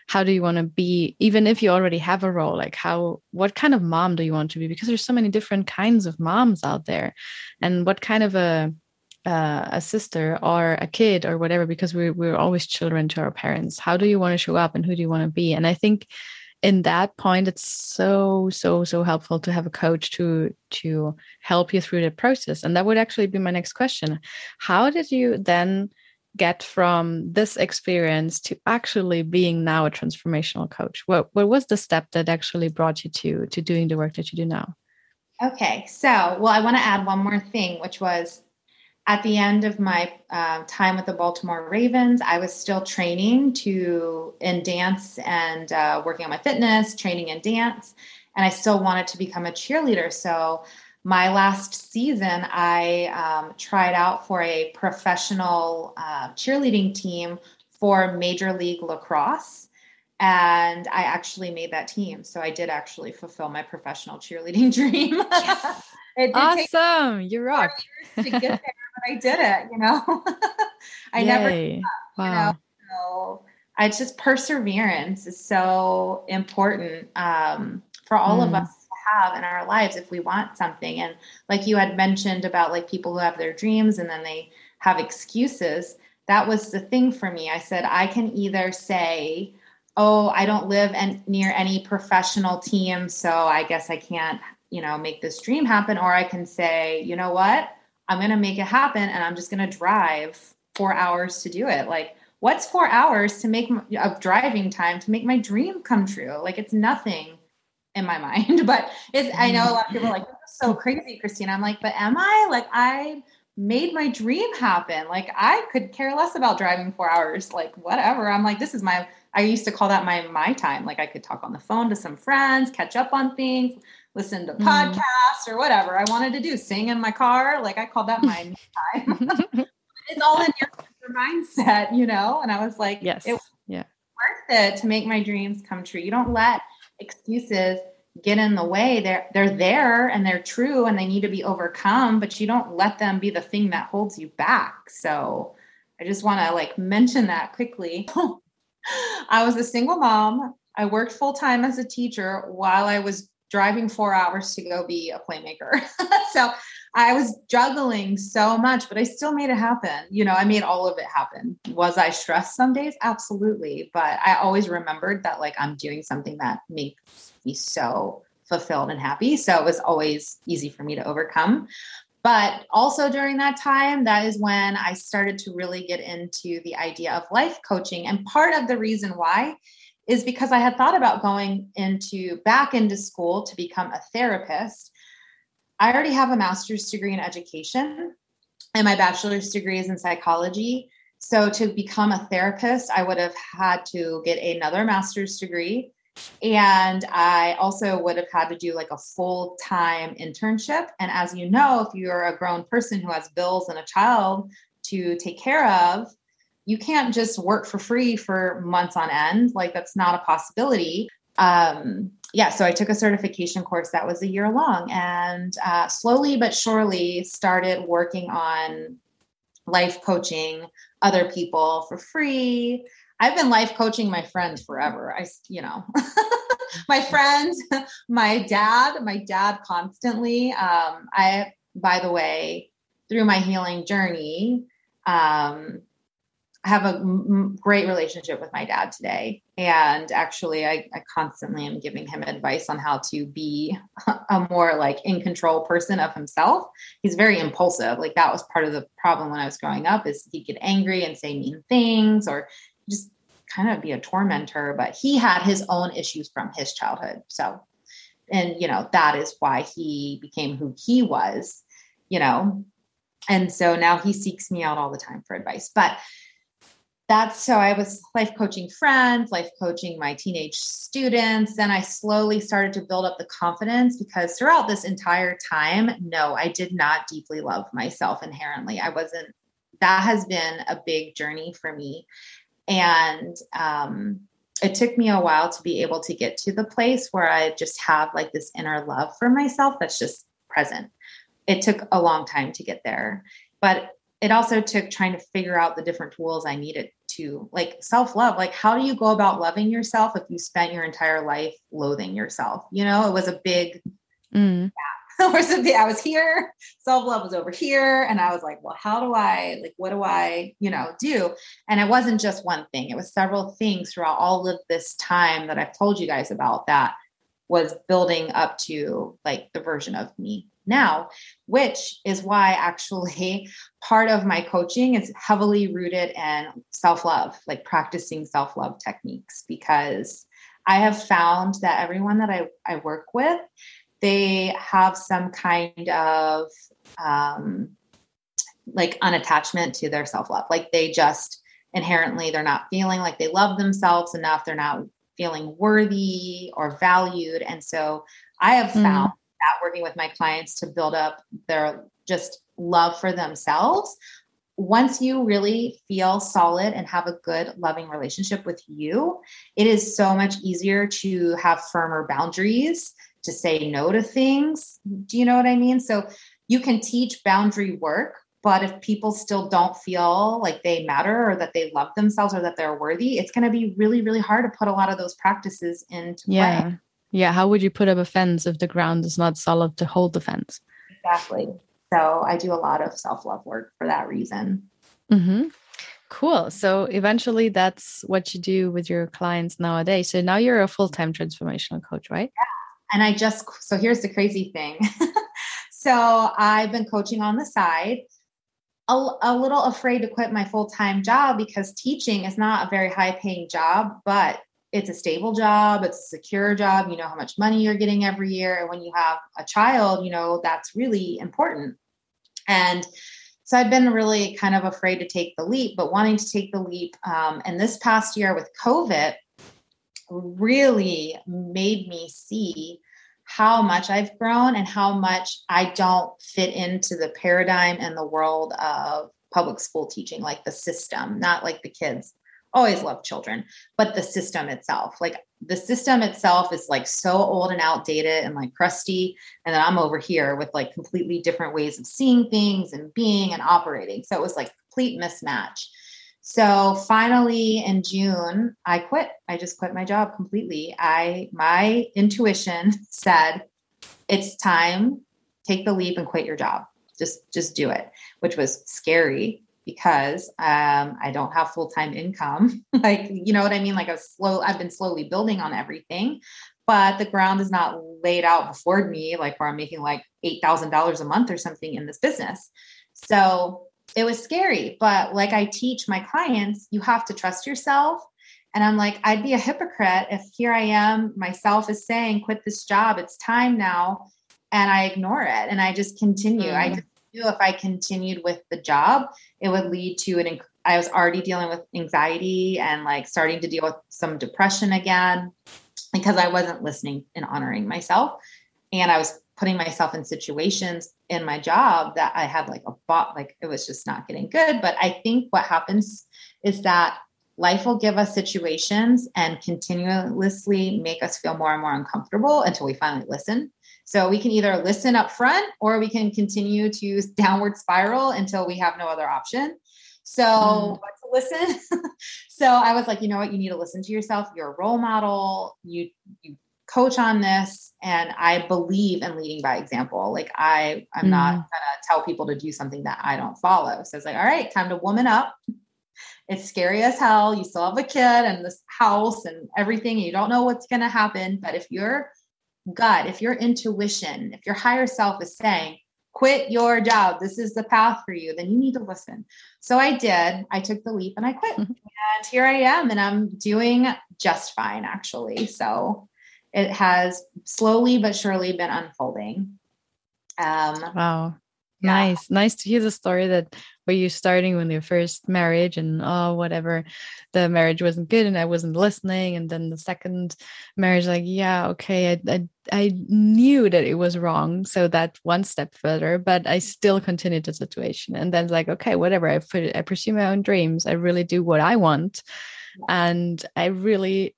how do you want to be even if you already have a role like how what kind of mom do you want to be because there's so many different kinds of moms out there and what kind of a uh, a sister or a kid or whatever because we're, we're always children to our parents. How do you want to show up and who do you want to be? And i think in that point it's so so so helpful to have a coach to to help you through the process. And that would actually be my next question. How did you then get from this experience to actually being now a transformational coach? What what was the step that actually brought you to to doing the work that you do now? Okay so well i want to add one more thing which was at the end of my uh, time with the Baltimore Ravens, I was still training to in dance and uh, working on my fitness, training in dance, and I still wanted to become a cheerleader. So my last season, I um, tried out for a professional uh, cheerleading team for Major League Lacrosse. And I actually made that team. So I did actually fulfill my professional cheerleading dream. awesome. You rock. to get there, I did it, you know. I Yay. never wow. you know. So it's just perseverance is so important um, for all mm. of us to have in our lives if we want something. And like you had mentioned about like people who have their dreams and then they have excuses, that was the thing for me. I said, I can either say, oh, I don't live en- near any professional team, so I guess I can't, you know, make this dream happen. Or I can say, you know what? I'm going to make it happen and I'm just going to drive four hours to do it. Like, what's four hours to make of driving time to make my dream come true? Like, it's nothing in my mind. But it's I know a lot of people are like, so crazy, Christina. I'm like, but am I? Like I made my dream happen. Like I could care less about driving four hours, like whatever. I'm like, this is my I used to call that my my time. Like I could talk on the phone to some friends, catch up on things, listen to mm-hmm. podcasts or whatever I wanted to do, sing in my car. Like I called that my time. it's all in your, your, mindset, you know? And I was like, yes, it yeah. worth it to make my dreams come true. You don't let excuses get in the way they're they're there and they're true and they need to be overcome but you don't let them be the thing that holds you back so i just want to like mention that quickly i was a single mom i worked full time as a teacher while i was driving 4 hours to go be a playmaker so i was juggling so much but i still made it happen you know i made all of it happen was i stressed some days absolutely but i always remembered that like i'm doing something that makes me so fulfilled and happy. So it was always easy for me to overcome. But also during that time, that is when I started to really get into the idea of life coaching. And part of the reason why is because I had thought about going into back into school to become a therapist. I already have a master's degree in education, and my bachelor's degree is in psychology. So to become a therapist, I would have had to get another master's degree and I also would have had to do like a full time internship. And as you know, if you're a grown person who has bills and a child to take care of, you can't just work for free for months on end. Like that's not a possibility. Um, yeah, so I took a certification course that was a year long and uh, slowly but surely started working on life coaching other people for free I've been life coaching my friends forever. I, you know, my friends, my dad, my dad constantly. Um, I, by the way, through my healing journey, um, I have a m- great relationship with my dad today. And actually, I, I constantly am giving him advice on how to be a more like in control person of himself. He's very impulsive. Like that was part of the problem when I was growing up is he'd get angry and say mean things or just kind of be a tormentor, but he had his own issues from his childhood. So, and you know, that is why he became who he was, you know. And so now he seeks me out all the time for advice. But that's so I was life coaching friends, life coaching my teenage students. Then I slowly started to build up the confidence because throughout this entire time, no, I did not deeply love myself inherently. I wasn't, that has been a big journey for me And um, it took me a while to be able to get to the place where I just have like this inner love for myself that's just present. It took a long time to get there, but it also took trying to figure out the different tools I needed to like self love. Like, how do you go about loving yourself if you spent your entire life loathing yourself? You know, it was a big mm. I was here, self love was over here. And I was like, well, how do I, like, what do I, you know, do? And it wasn't just one thing, it was several things throughout all of this time that I've told you guys about that was building up to like the version of me now, which is why actually part of my coaching is heavily rooted in self love, like practicing self love techniques, because I have found that everyone that I, I work with, they have some kind of um, like unattachment to their self love. Like they just inherently, they're not feeling like they love themselves enough. They're not feeling worthy or valued. And so I have mm. found that working with my clients to build up their just love for themselves. Once you really feel solid and have a good, loving relationship with you, it is so much easier to have firmer boundaries to say no to things. Do you know what I mean? So you can teach boundary work, but if people still don't feel like they matter or that they love themselves or that they're worthy, it's going to be really, really hard to put a lot of those practices into yeah. play. Yeah. How would you put up a fence if the ground is not solid to hold the fence? Exactly. So I do a lot of self love work for that reason. Mm-hmm. Cool. So eventually that's what you do with your clients nowadays. So now you're a full time transformational coach, right? Yeah. And I just, so here's the crazy thing. so I've been coaching on the side, a, a little afraid to quit my full time job because teaching is not a very high paying job, but it's a stable job, it's a secure job. You know how much money you're getting every year. And when you have a child, you know, that's really important. And so I've been really kind of afraid to take the leap, but wanting to take the leap. Um, and this past year with COVID, really made me see how much I've grown and how much I don't fit into the paradigm and the world of public school teaching, like the system, not like the kids. Always love children, but the system itself. Like the system itself is like so old and outdated and like crusty. And then I'm over here with like completely different ways of seeing things and being and operating. So it was like complete mismatch. So finally in June, I quit. I just quit my job completely. I my intuition said it's time take the leap and quit your job. Just just do it, which was scary because um, I don't have full time income. like you know what I mean? Like a slow. I've been slowly building on everything, but the ground is not laid out before me. Like where I'm making like eight thousand dollars a month or something in this business. So it was scary. But like I teach my clients, you have to trust yourself. And I'm like, I'd be a hypocrite if here I am, myself is saying, quit this job, it's time now. And I ignore it and I just continue. Mm. I just knew if I continued with the job, it would lead to an. I was already dealing with anxiety and like starting to deal with some depression again because I wasn't listening and honoring myself. And I was putting myself in situations in my job that I had like a bot, like it was just not getting good. But I think what happens is that life will give us situations and continuously make us feel more and more uncomfortable until we finally listen. So we can either listen up front or we can continue to use downward spiral until we have no other option. So mm. to listen. so I was like, you know what, you need to listen to yourself. You're a role model. You you coach on this and I believe in leading by example. Like I, I'm mm. not gonna tell people to do something that I don't follow. So it's like, all right, time to woman up. It's scary as hell. You still have a kid and this house and everything. And you don't know what's gonna happen. But if your gut, if your intuition, if your higher self is saying, quit your job, this is the path for you, then you need to listen. So I did. I took the leap and I quit. and here I am and I'm doing just fine actually. So it has slowly but surely been unfolding. Um, wow. Yeah. Nice. Nice to hear the story that were you starting when your first marriage and oh whatever the marriage wasn't good and I wasn't listening and then the second marriage like yeah okay I, I I knew that it was wrong so that one step further but I still continued the situation and then like okay whatever I put I pursue my own dreams I really do what I want and i really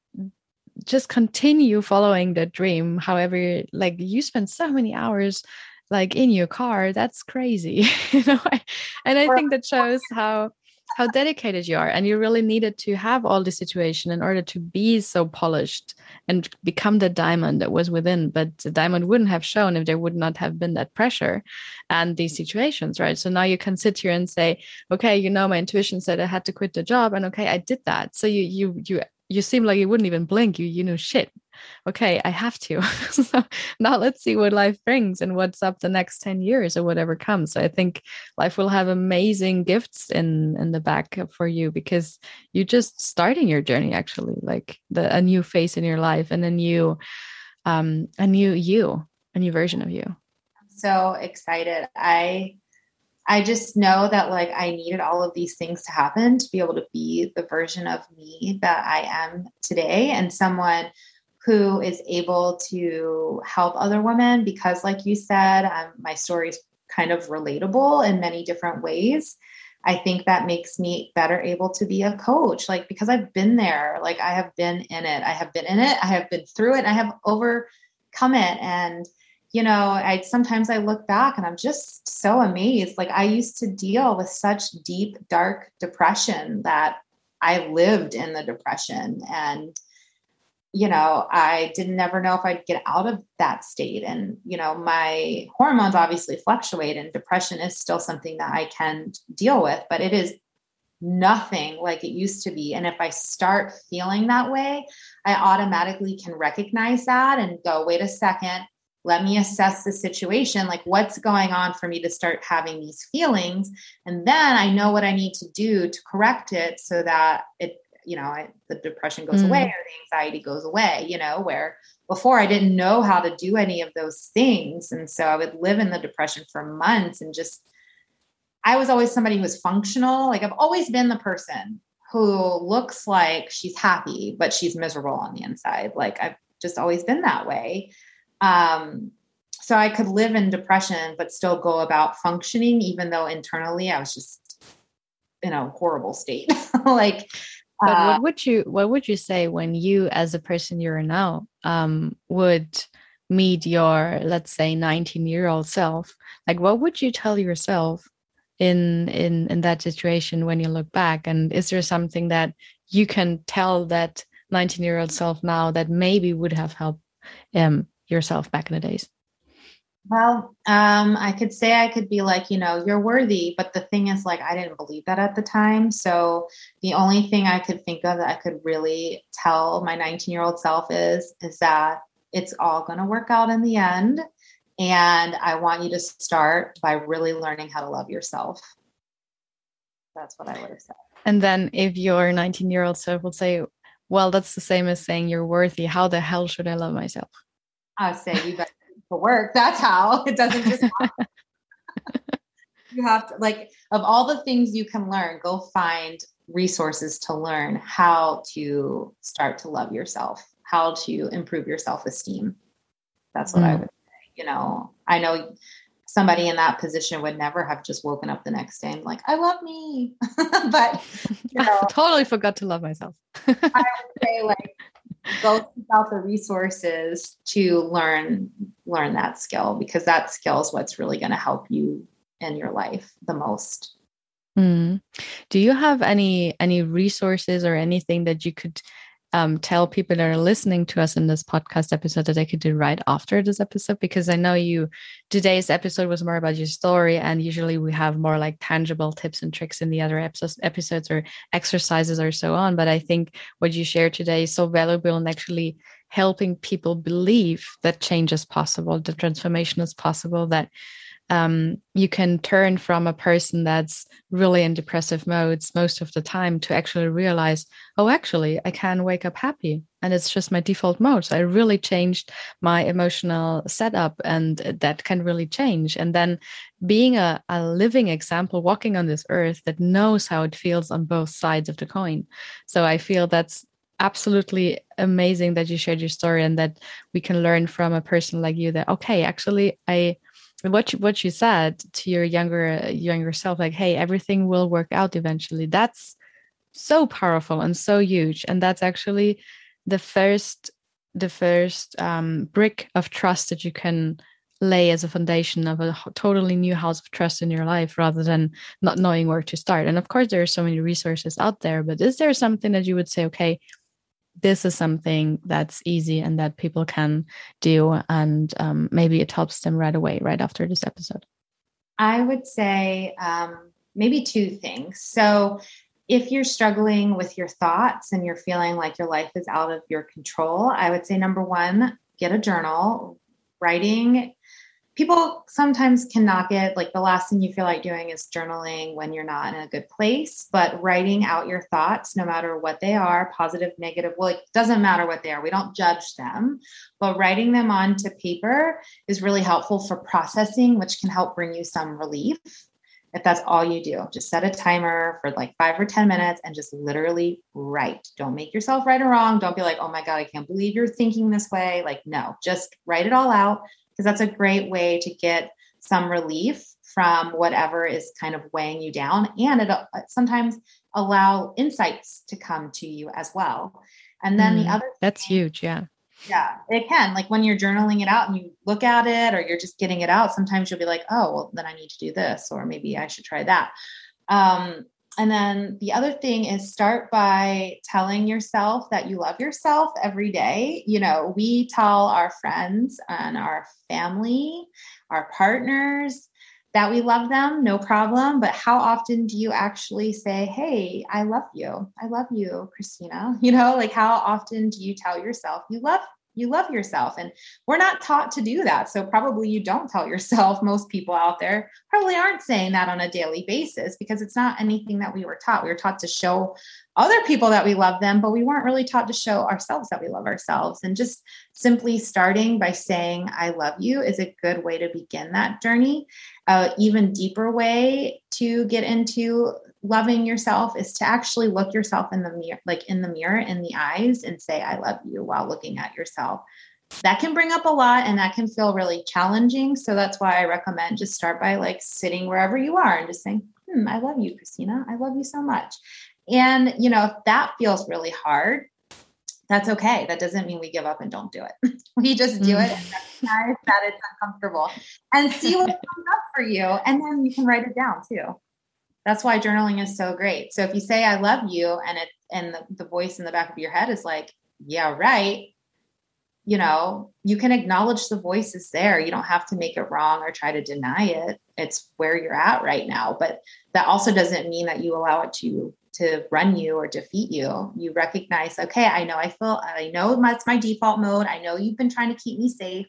just continue following the dream however like you spend so many hours like in your car that's crazy you know? And i think that shows how how dedicated you are and you really needed to have all the situation in order to be so polished and become the diamond that was within but the diamond wouldn't have shown if there would not have been that pressure and these mm-hmm. situations right? So now you can sit here and say okay you know my intuition said i had to quit the job and okay i did that. So you you you you seem like you wouldn't even blink you you know shit okay, I have to. so now let's see what life brings and what's up the next 10 years or whatever comes. So I think life will have amazing gifts in in the back for you because you're just starting your journey actually, like the a new phase in your life and a new um a new you, a new version of you. I'm so excited. I I just know that like I needed all of these things to happen to be able to be the version of me that I am today and someone who is able to help other women because, like you said, um, my story is kind of relatable in many different ways. I think that makes me better able to be a coach, like because I've been there, like I have been in it, I have been in it, I have been through it, I have overcome it. And, you know, I sometimes I look back and I'm just so amazed. Like I used to deal with such deep, dark depression that I lived in the depression and you know, I didn't never know if I'd get out of that state. And, you know, my hormones obviously fluctuate, and depression is still something that I can deal with, but it is nothing like it used to be. And if I start feeling that way, I automatically can recognize that and go, wait a second, let me assess the situation. Like, what's going on for me to start having these feelings? And then I know what I need to do to correct it so that it you know I, the depression goes mm. away or the anxiety goes away you know where before i didn't know how to do any of those things and so i would live in the depression for months and just i was always somebody who was functional like i've always been the person who looks like she's happy but she's miserable on the inside like i've just always been that way um so i could live in depression but still go about functioning even though internally i was just in a horrible state like but uh, what would you what would you say when you, as a person you are now, um, would meet your let's say 19 year old self? Like, what would you tell yourself in in in that situation when you look back? And is there something that you can tell that 19 year old self now that maybe would have helped um, yourself back in the days? Well, um, I could say I could be like, you know, you're worthy, but the thing is, like, I didn't believe that at the time. So the only thing I could think of that I could really tell my 19 year old self is, is that it's all going to work out in the end. And I want you to start by really learning how to love yourself. That's what I would have said. And then if your 19 year old self would say, well, that's the same as saying you're worthy. How the hell should I love myself? I say you better to work. That's how it doesn't just you have to like of all the things you can learn, go find resources to learn how to start to love yourself, how to improve your self-esteem. That's what mm. I would say. You know, I know somebody in that position would never have just woken up the next day and like, I love me. but you know, I totally forgot to love myself. I would say like go seek out the resources to learn learn that skill because that skill is what's really going to help you in your life the most mm. do you have any any resources or anything that you could um, tell people that are listening to us in this podcast episode that they could do right after this episode because i know you today's episode was more about your story and usually we have more like tangible tips and tricks in the other episodes, or exercises or so on. But i think what you shared today is so valuable and actually helping people believe that change is possible that transformation is possible that um, you can turn from a person that's really in depressive modes most of the time to actually realize, oh, actually, I can wake up happy. And it's just my default mode. So I really changed my emotional setup, and that can really change. And then being a, a living example, walking on this earth that knows how it feels on both sides of the coin. So I feel that's absolutely amazing that you shared your story and that we can learn from a person like you that, okay, actually, I what you, what you said to your younger younger self like hey everything will work out eventually that's so powerful and so huge and that's actually the first the first um, brick of trust that you can lay as a foundation of a totally new house of trust in your life rather than not knowing where to start and of course there are so many resources out there but is there something that you would say okay this is something that's easy and that people can do and um, maybe it helps them right away right after this episode i would say um, maybe two things so if you're struggling with your thoughts and you're feeling like your life is out of your control, I would say number one, get a journal. Writing, people sometimes can knock it. Like the last thing you feel like doing is journaling when you're not in a good place, but writing out your thoughts, no matter what they are positive, negative, well, it doesn't matter what they are. We don't judge them, but writing them onto paper is really helpful for processing, which can help bring you some relief if that's all you do, just set a timer for like five or 10 minutes and just literally write. Don't make yourself right or wrong. Don't be like, oh my God, I can't believe you're thinking this way. Like, no, just write it all out because that's a great way to get some relief from whatever is kind of weighing you down. And it uh, sometimes allow insights to come to you as well. And then mm, the other that's thing, huge. Yeah. Yeah, it can. Like when you're journaling it out and you look at it or you're just getting it out, sometimes you'll be like, oh, well, then I need to do this, or maybe I should try that. Um, and then the other thing is start by telling yourself that you love yourself every day. You know, we tell our friends and our family, our partners, that we love them, no problem. But how often do you actually say, Hey, I love you? I love you, Christina? You know, like how often do you tell yourself you love you love yourself and we're not taught to do that. So probably you don't tell yourself most people out there probably aren't saying that on a daily basis because it's not anything that we were taught. We were taught to show other people that we love them but we weren't really taught to show ourselves that we love ourselves and just simply starting by saying i love you is a good way to begin that journey a even deeper way to get into loving yourself is to actually look yourself in the mirror, like in the mirror, in the eyes, and say, I love you while looking at yourself. That can bring up a lot and that can feel really challenging. So that's why I recommend just start by like sitting wherever you are and just saying, hmm, I love you, Christina. I love you so much. And, you know, if that feels really hard, that's okay. That doesn't mean we give up and don't do it. we just do it and mm. recognize that it's uncomfortable and see what comes up for you. And then you can write it down too. That's why journaling is so great. So if you say I love you and it and the, the voice in the back of your head is like, yeah, right, you know, you can acknowledge the voice is there. You don't have to make it wrong or try to deny it. It's where you're at right now. But that also doesn't mean that you allow it to to run you or defeat you. You recognize, okay, I know I feel I know that's my default mode. I know you've been trying to keep me safe,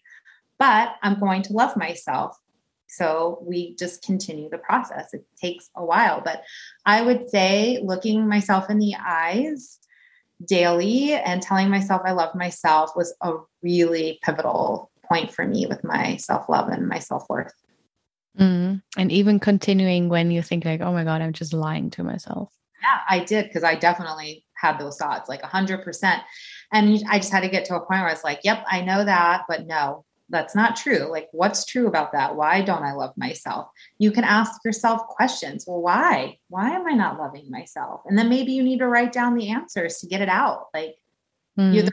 but I'm going to love myself. So we just continue the process. It takes a while, but I would say looking myself in the eyes daily and telling myself I love myself was a really pivotal point for me with my self love and my self worth. Mm. And even continuing when you think like, oh my God, I'm just lying to myself. Yeah, I did because I definitely had those thoughts like 100%. And I just had to get to a point where I was like, yep, I know that, but no, that's not true. Like, what's true about that? Why don't I love myself? You can ask yourself questions. Well, why? Why am I not loving myself? And then maybe you need to write down the answers to get it out. Like, mm. you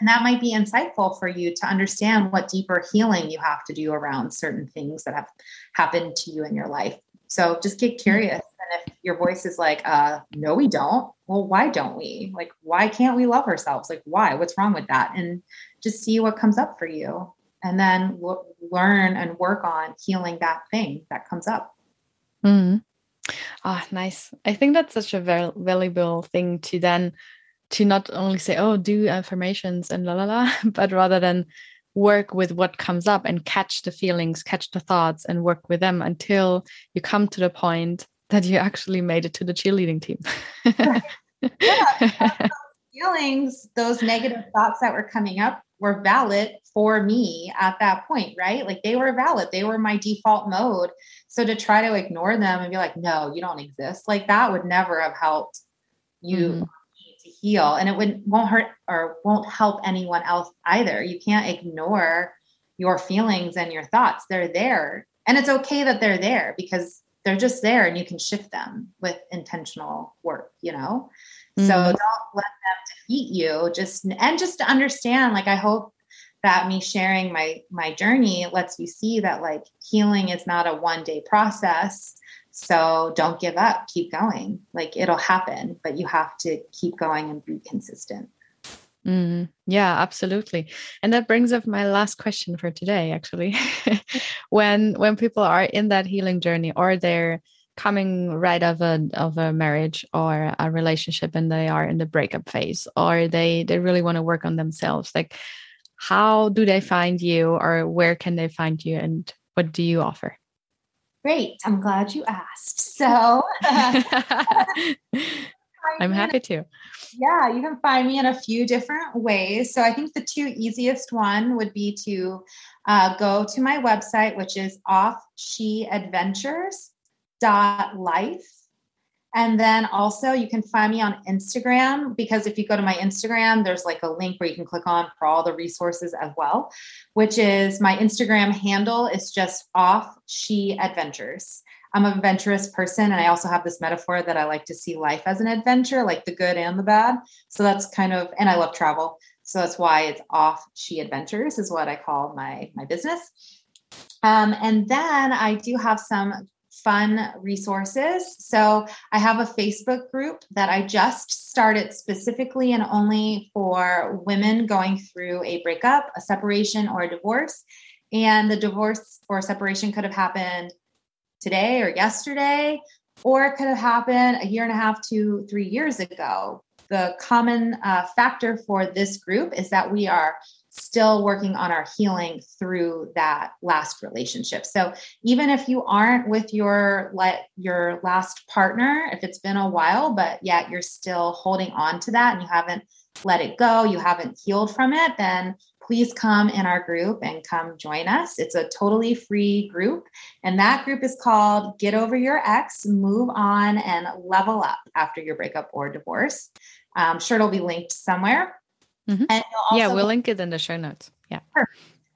and that might be insightful for you to understand what deeper healing you have to do around certain things that have happened to you in your life. So just get hmm. curious. And if your voice is like, uh, no, we don't, well, why don't we? Like, why can't we love ourselves? Like, why? What's wrong with that? And just see what comes up for you and then learn and work on healing that thing that comes up. Mm. Ah, nice. I think that's such a very valuable thing to then to not only say, oh, do affirmations and la la la, but rather than work with what comes up and catch the feelings, catch the thoughts, and work with them until you come to the point that you actually made it to the cheerleading team. yeah, feelings, those negative thoughts that were coming up were valid for me at that point, right? Like they were valid. They were my default mode. So to try to ignore them and be like, no, you don't exist, like that would never have helped you mm-hmm. to heal. And it would won't hurt or won't help anyone else either. You can't ignore your feelings and your thoughts. They're there. And it's okay that they're there because they're just there and you can shift them with intentional work, you know? Mm-hmm. So don't let them defeat you. Just and just to understand, like I hope that me sharing my my journey lets you see that like healing is not a one day process so don't give up keep going like it'll happen but you have to keep going and be consistent Mm, yeah, absolutely. And that brings up my last question for today actually. when when people are in that healing journey or they're coming right of a of a marriage or a relationship and they are in the breakup phase or they they really want to work on themselves like how do they find you or where can they find you and what do you offer? Great. I'm glad you asked. So I'm happy to. Yeah, you can find me in a few different ways. So I think the two easiest one would be to uh, go to my website, which is offsheadventures.life. And then also you can find me on Instagram because if you go to my Instagram, there's like a link where you can click on for all the resources as well, which is my Instagram handle is just off she adventures. I'm a adventurous person and I also have this metaphor that I like to see life as an adventure, like the good and the bad. So that's kind of and I love travel. So that's why it's off she adventures is what I call my my business. Um, and then I do have some fun resources. So I have a Facebook group that I just started specifically and only for women going through a breakup, a separation, or a divorce. And the divorce or separation could have happened today or yesterday, or it could have happened a year and a half to three years ago. The common uh, factor for this group is that we are still working on our healing through that last relationship. So even if you aren't with your let your last partner, if it's been a while, but yet you're still holding on to that and you haven't let it go, you haven't healed from it, then please come in our group and come join us. It's a totally free group. And that group is called Get Over Your Ex, Move On, and Level Up After Your Breakup or Divorce. I'm sure it'll be linked somewhere. Mm-hmm. And yeah, we'll link it in the show notes. Yeah.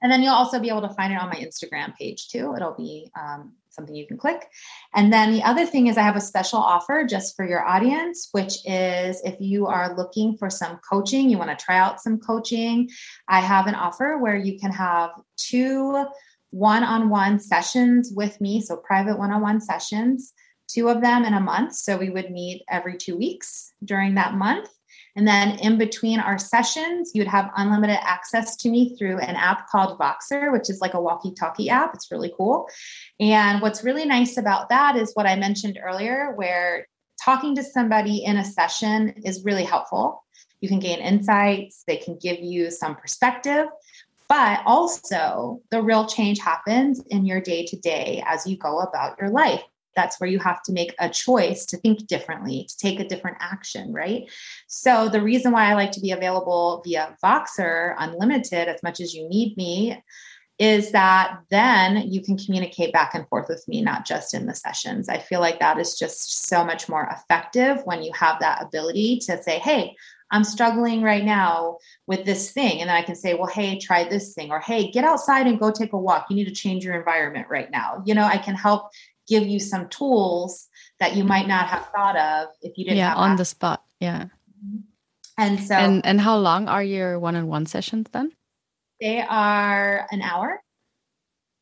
And then you'll also be able to find it on my Instagram page too. It'll be um, something you can click. And then the other thing is, I have a special offer just for your audience, which is if you are looking for some coaching, you want to try out some coaching, I have an offer where you can have two one on one sessions with me. So, private one on one sessions, two of them in a month. So, we would meet every two weeks during that month. And then in between our sessions, you'd have unlimited access to me through an app called Voxer, which is like a walkie talkie app. It's really cool. And what's really nice about that is what I mentioned earlier, where talking to somebody in a session is really helpful. You can gain insights, they can give you some perspective, but also the real change happens in your day to day as you go about your life that's where you have to make a choice to think differently, to take a different action, right? So, the reason why I like to be available via Voxer unlimited as much as you need me is that then you can communicate back and forth with me, not just in the sessions. I feel like that is just so much more effective when you have that ability to say, hey, I'm struggling right now with this thing. And then I can say, well, hey, try this thing, or hey, get outside and go take a walk. You need to change your environment right now. You know, I can help give you some tools that you might not have thought of if you didn't yeah on the spot yeah. Mm-hmm. and so and and how long are your one-on-one sessions then? They are an hour.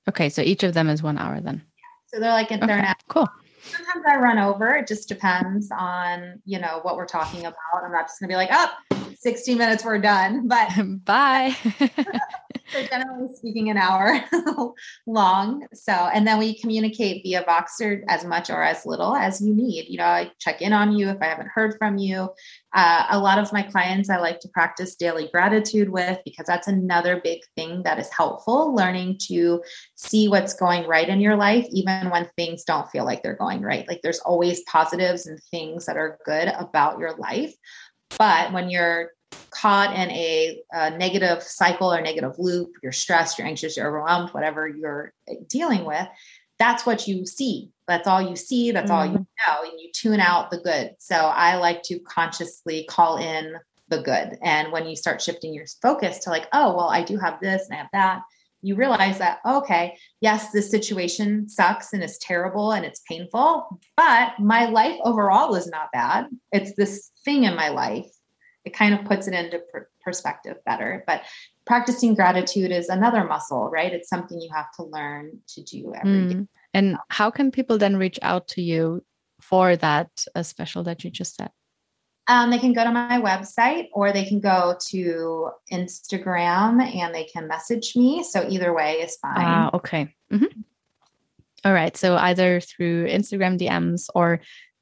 Okay so each of them is one hour then. So they're like okay. they're an hour. cool. Sometimes i run over it just depends on you know what we're talking about. I'm not just gonna be like oh 60 minutes we're done. But bye so generally speaking an hour long. So and then we communicate via voxer as much or as little as you need. You know i check in on you if i haven't heard from you. Uh, a lot of my clients i like to practice daily gratitude with because that's another big thing that is helpful learning to see what's going right in your life even when things don't feel like they're going right. Like there's always positives and things that are good about your life. But when you're caught in a, a, negative cycle or negative loop, you're stressed, you're anxious, you're overwhelmed, whatever you're dealing with, that's what you see. That's all you see. That's mm-hmm. all you mm-hmm. know. And you tune out the good. So I like to consciously call in the good. And when you start shifting your focus to like, oh, well, I do have this and I have that, you realize that okay yes this situation sucks and it's terrible and it's painful but my life overall is not bad it's this thing in my life it kind of puts it into per- perspective better but practicing gratitude is another muscle right it's something you have to learn to do every mm. day. and how can people then reach out to you for that uh, special that you just said um, they can go to my website or they can go to Instagram and they can message me. So either way is fine. Uh, okay. Mm-hmm. All right. So either through Instagram DMs or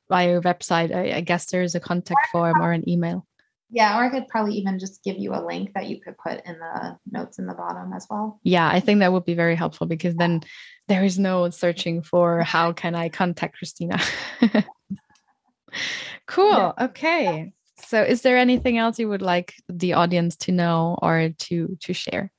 via your website, I, I guess there's a contact form or an email. Yeah, or I could probably even just give you a link that you could put in the notes in the bottom as well. Yeah, I think that would be very helpful because then there is no searching for how can I contact Christina. cool. Okay. So is there anything else you would like the audience to know or to to share?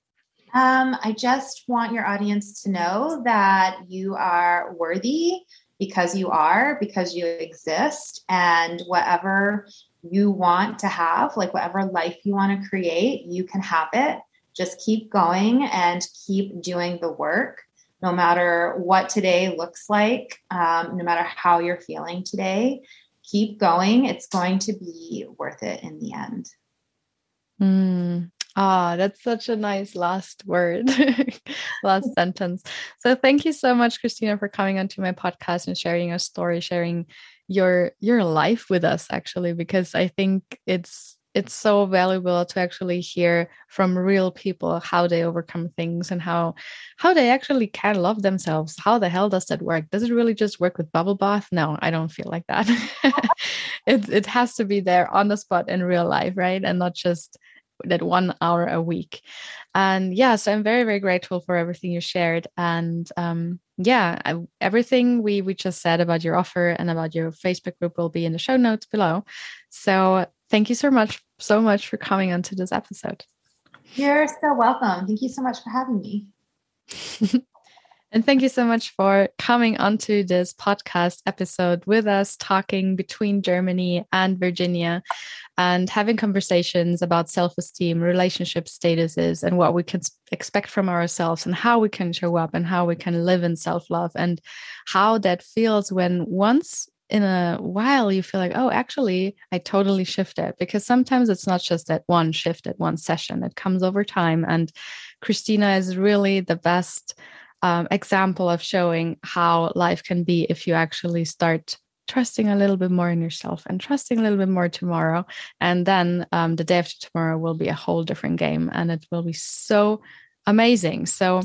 Um, I just want your audience to know that you are worthy because you are, because you exist, and whatever you want to have, like whatever life you want to create, you can have it. Just keep going and keep doing the work no matter what today looks like, um, no matter how you're feeling today keep going. It's going to be worth it in the end. Mm. Ah, that's such a nice last word, last sentence. So thank you so much, Christina, for coming onto my podcast and sharing your story, sharing your your life with us, actually, because I think it's it's so valuable to actually hear from real people how they overcome things and how how they actually can love themselves. How the hell does that work? Does it really just work with bubble bath? No i don't feel like that. It, it has to be there on the spot in real life right? And not just that one hour a week and yeah so i'm very very grateful for everything you shared and um yeah I, everything we we just said about your offer and about your facebook group will be in the show notes below so thank you so much so much for coming onto this episode. You're so welcome. Thank you so much for having me. and thank you so much for coming onto this podcast episode with us, talking between Germany and Virginia and having conversations about self esteem, relationship statuses, and what we can expect from ourselves, and how we can show up, and how we can live in self love, and how that feels when once in a while you feel like oh actually i totally shifted because sometimes it's not just that one shift at one session. It comes over time and christina is really the best um, example of showing how life can be if you actually start trusting a little bit more in yourself and trusting a little bit more tomorrow. And then um, the day after tomorrow will be a whole different game and it will be so amazing. So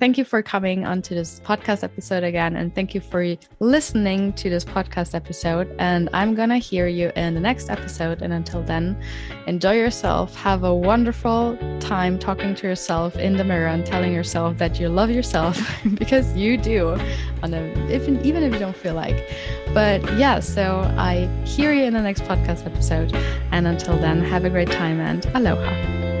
thank you for coming onto this podcast episode again. And thank you for listening to this podcast episode. And I'm going to hear you in the next episode. And until then, enjoy yourself. Have a wonderful time talking to yourself in the mirror and telling yourself that you love yourself because you do, on a, if, even if you don't feel like. But yeah, so I hear you in the next podcast episode. And until then, have a great time and aloha.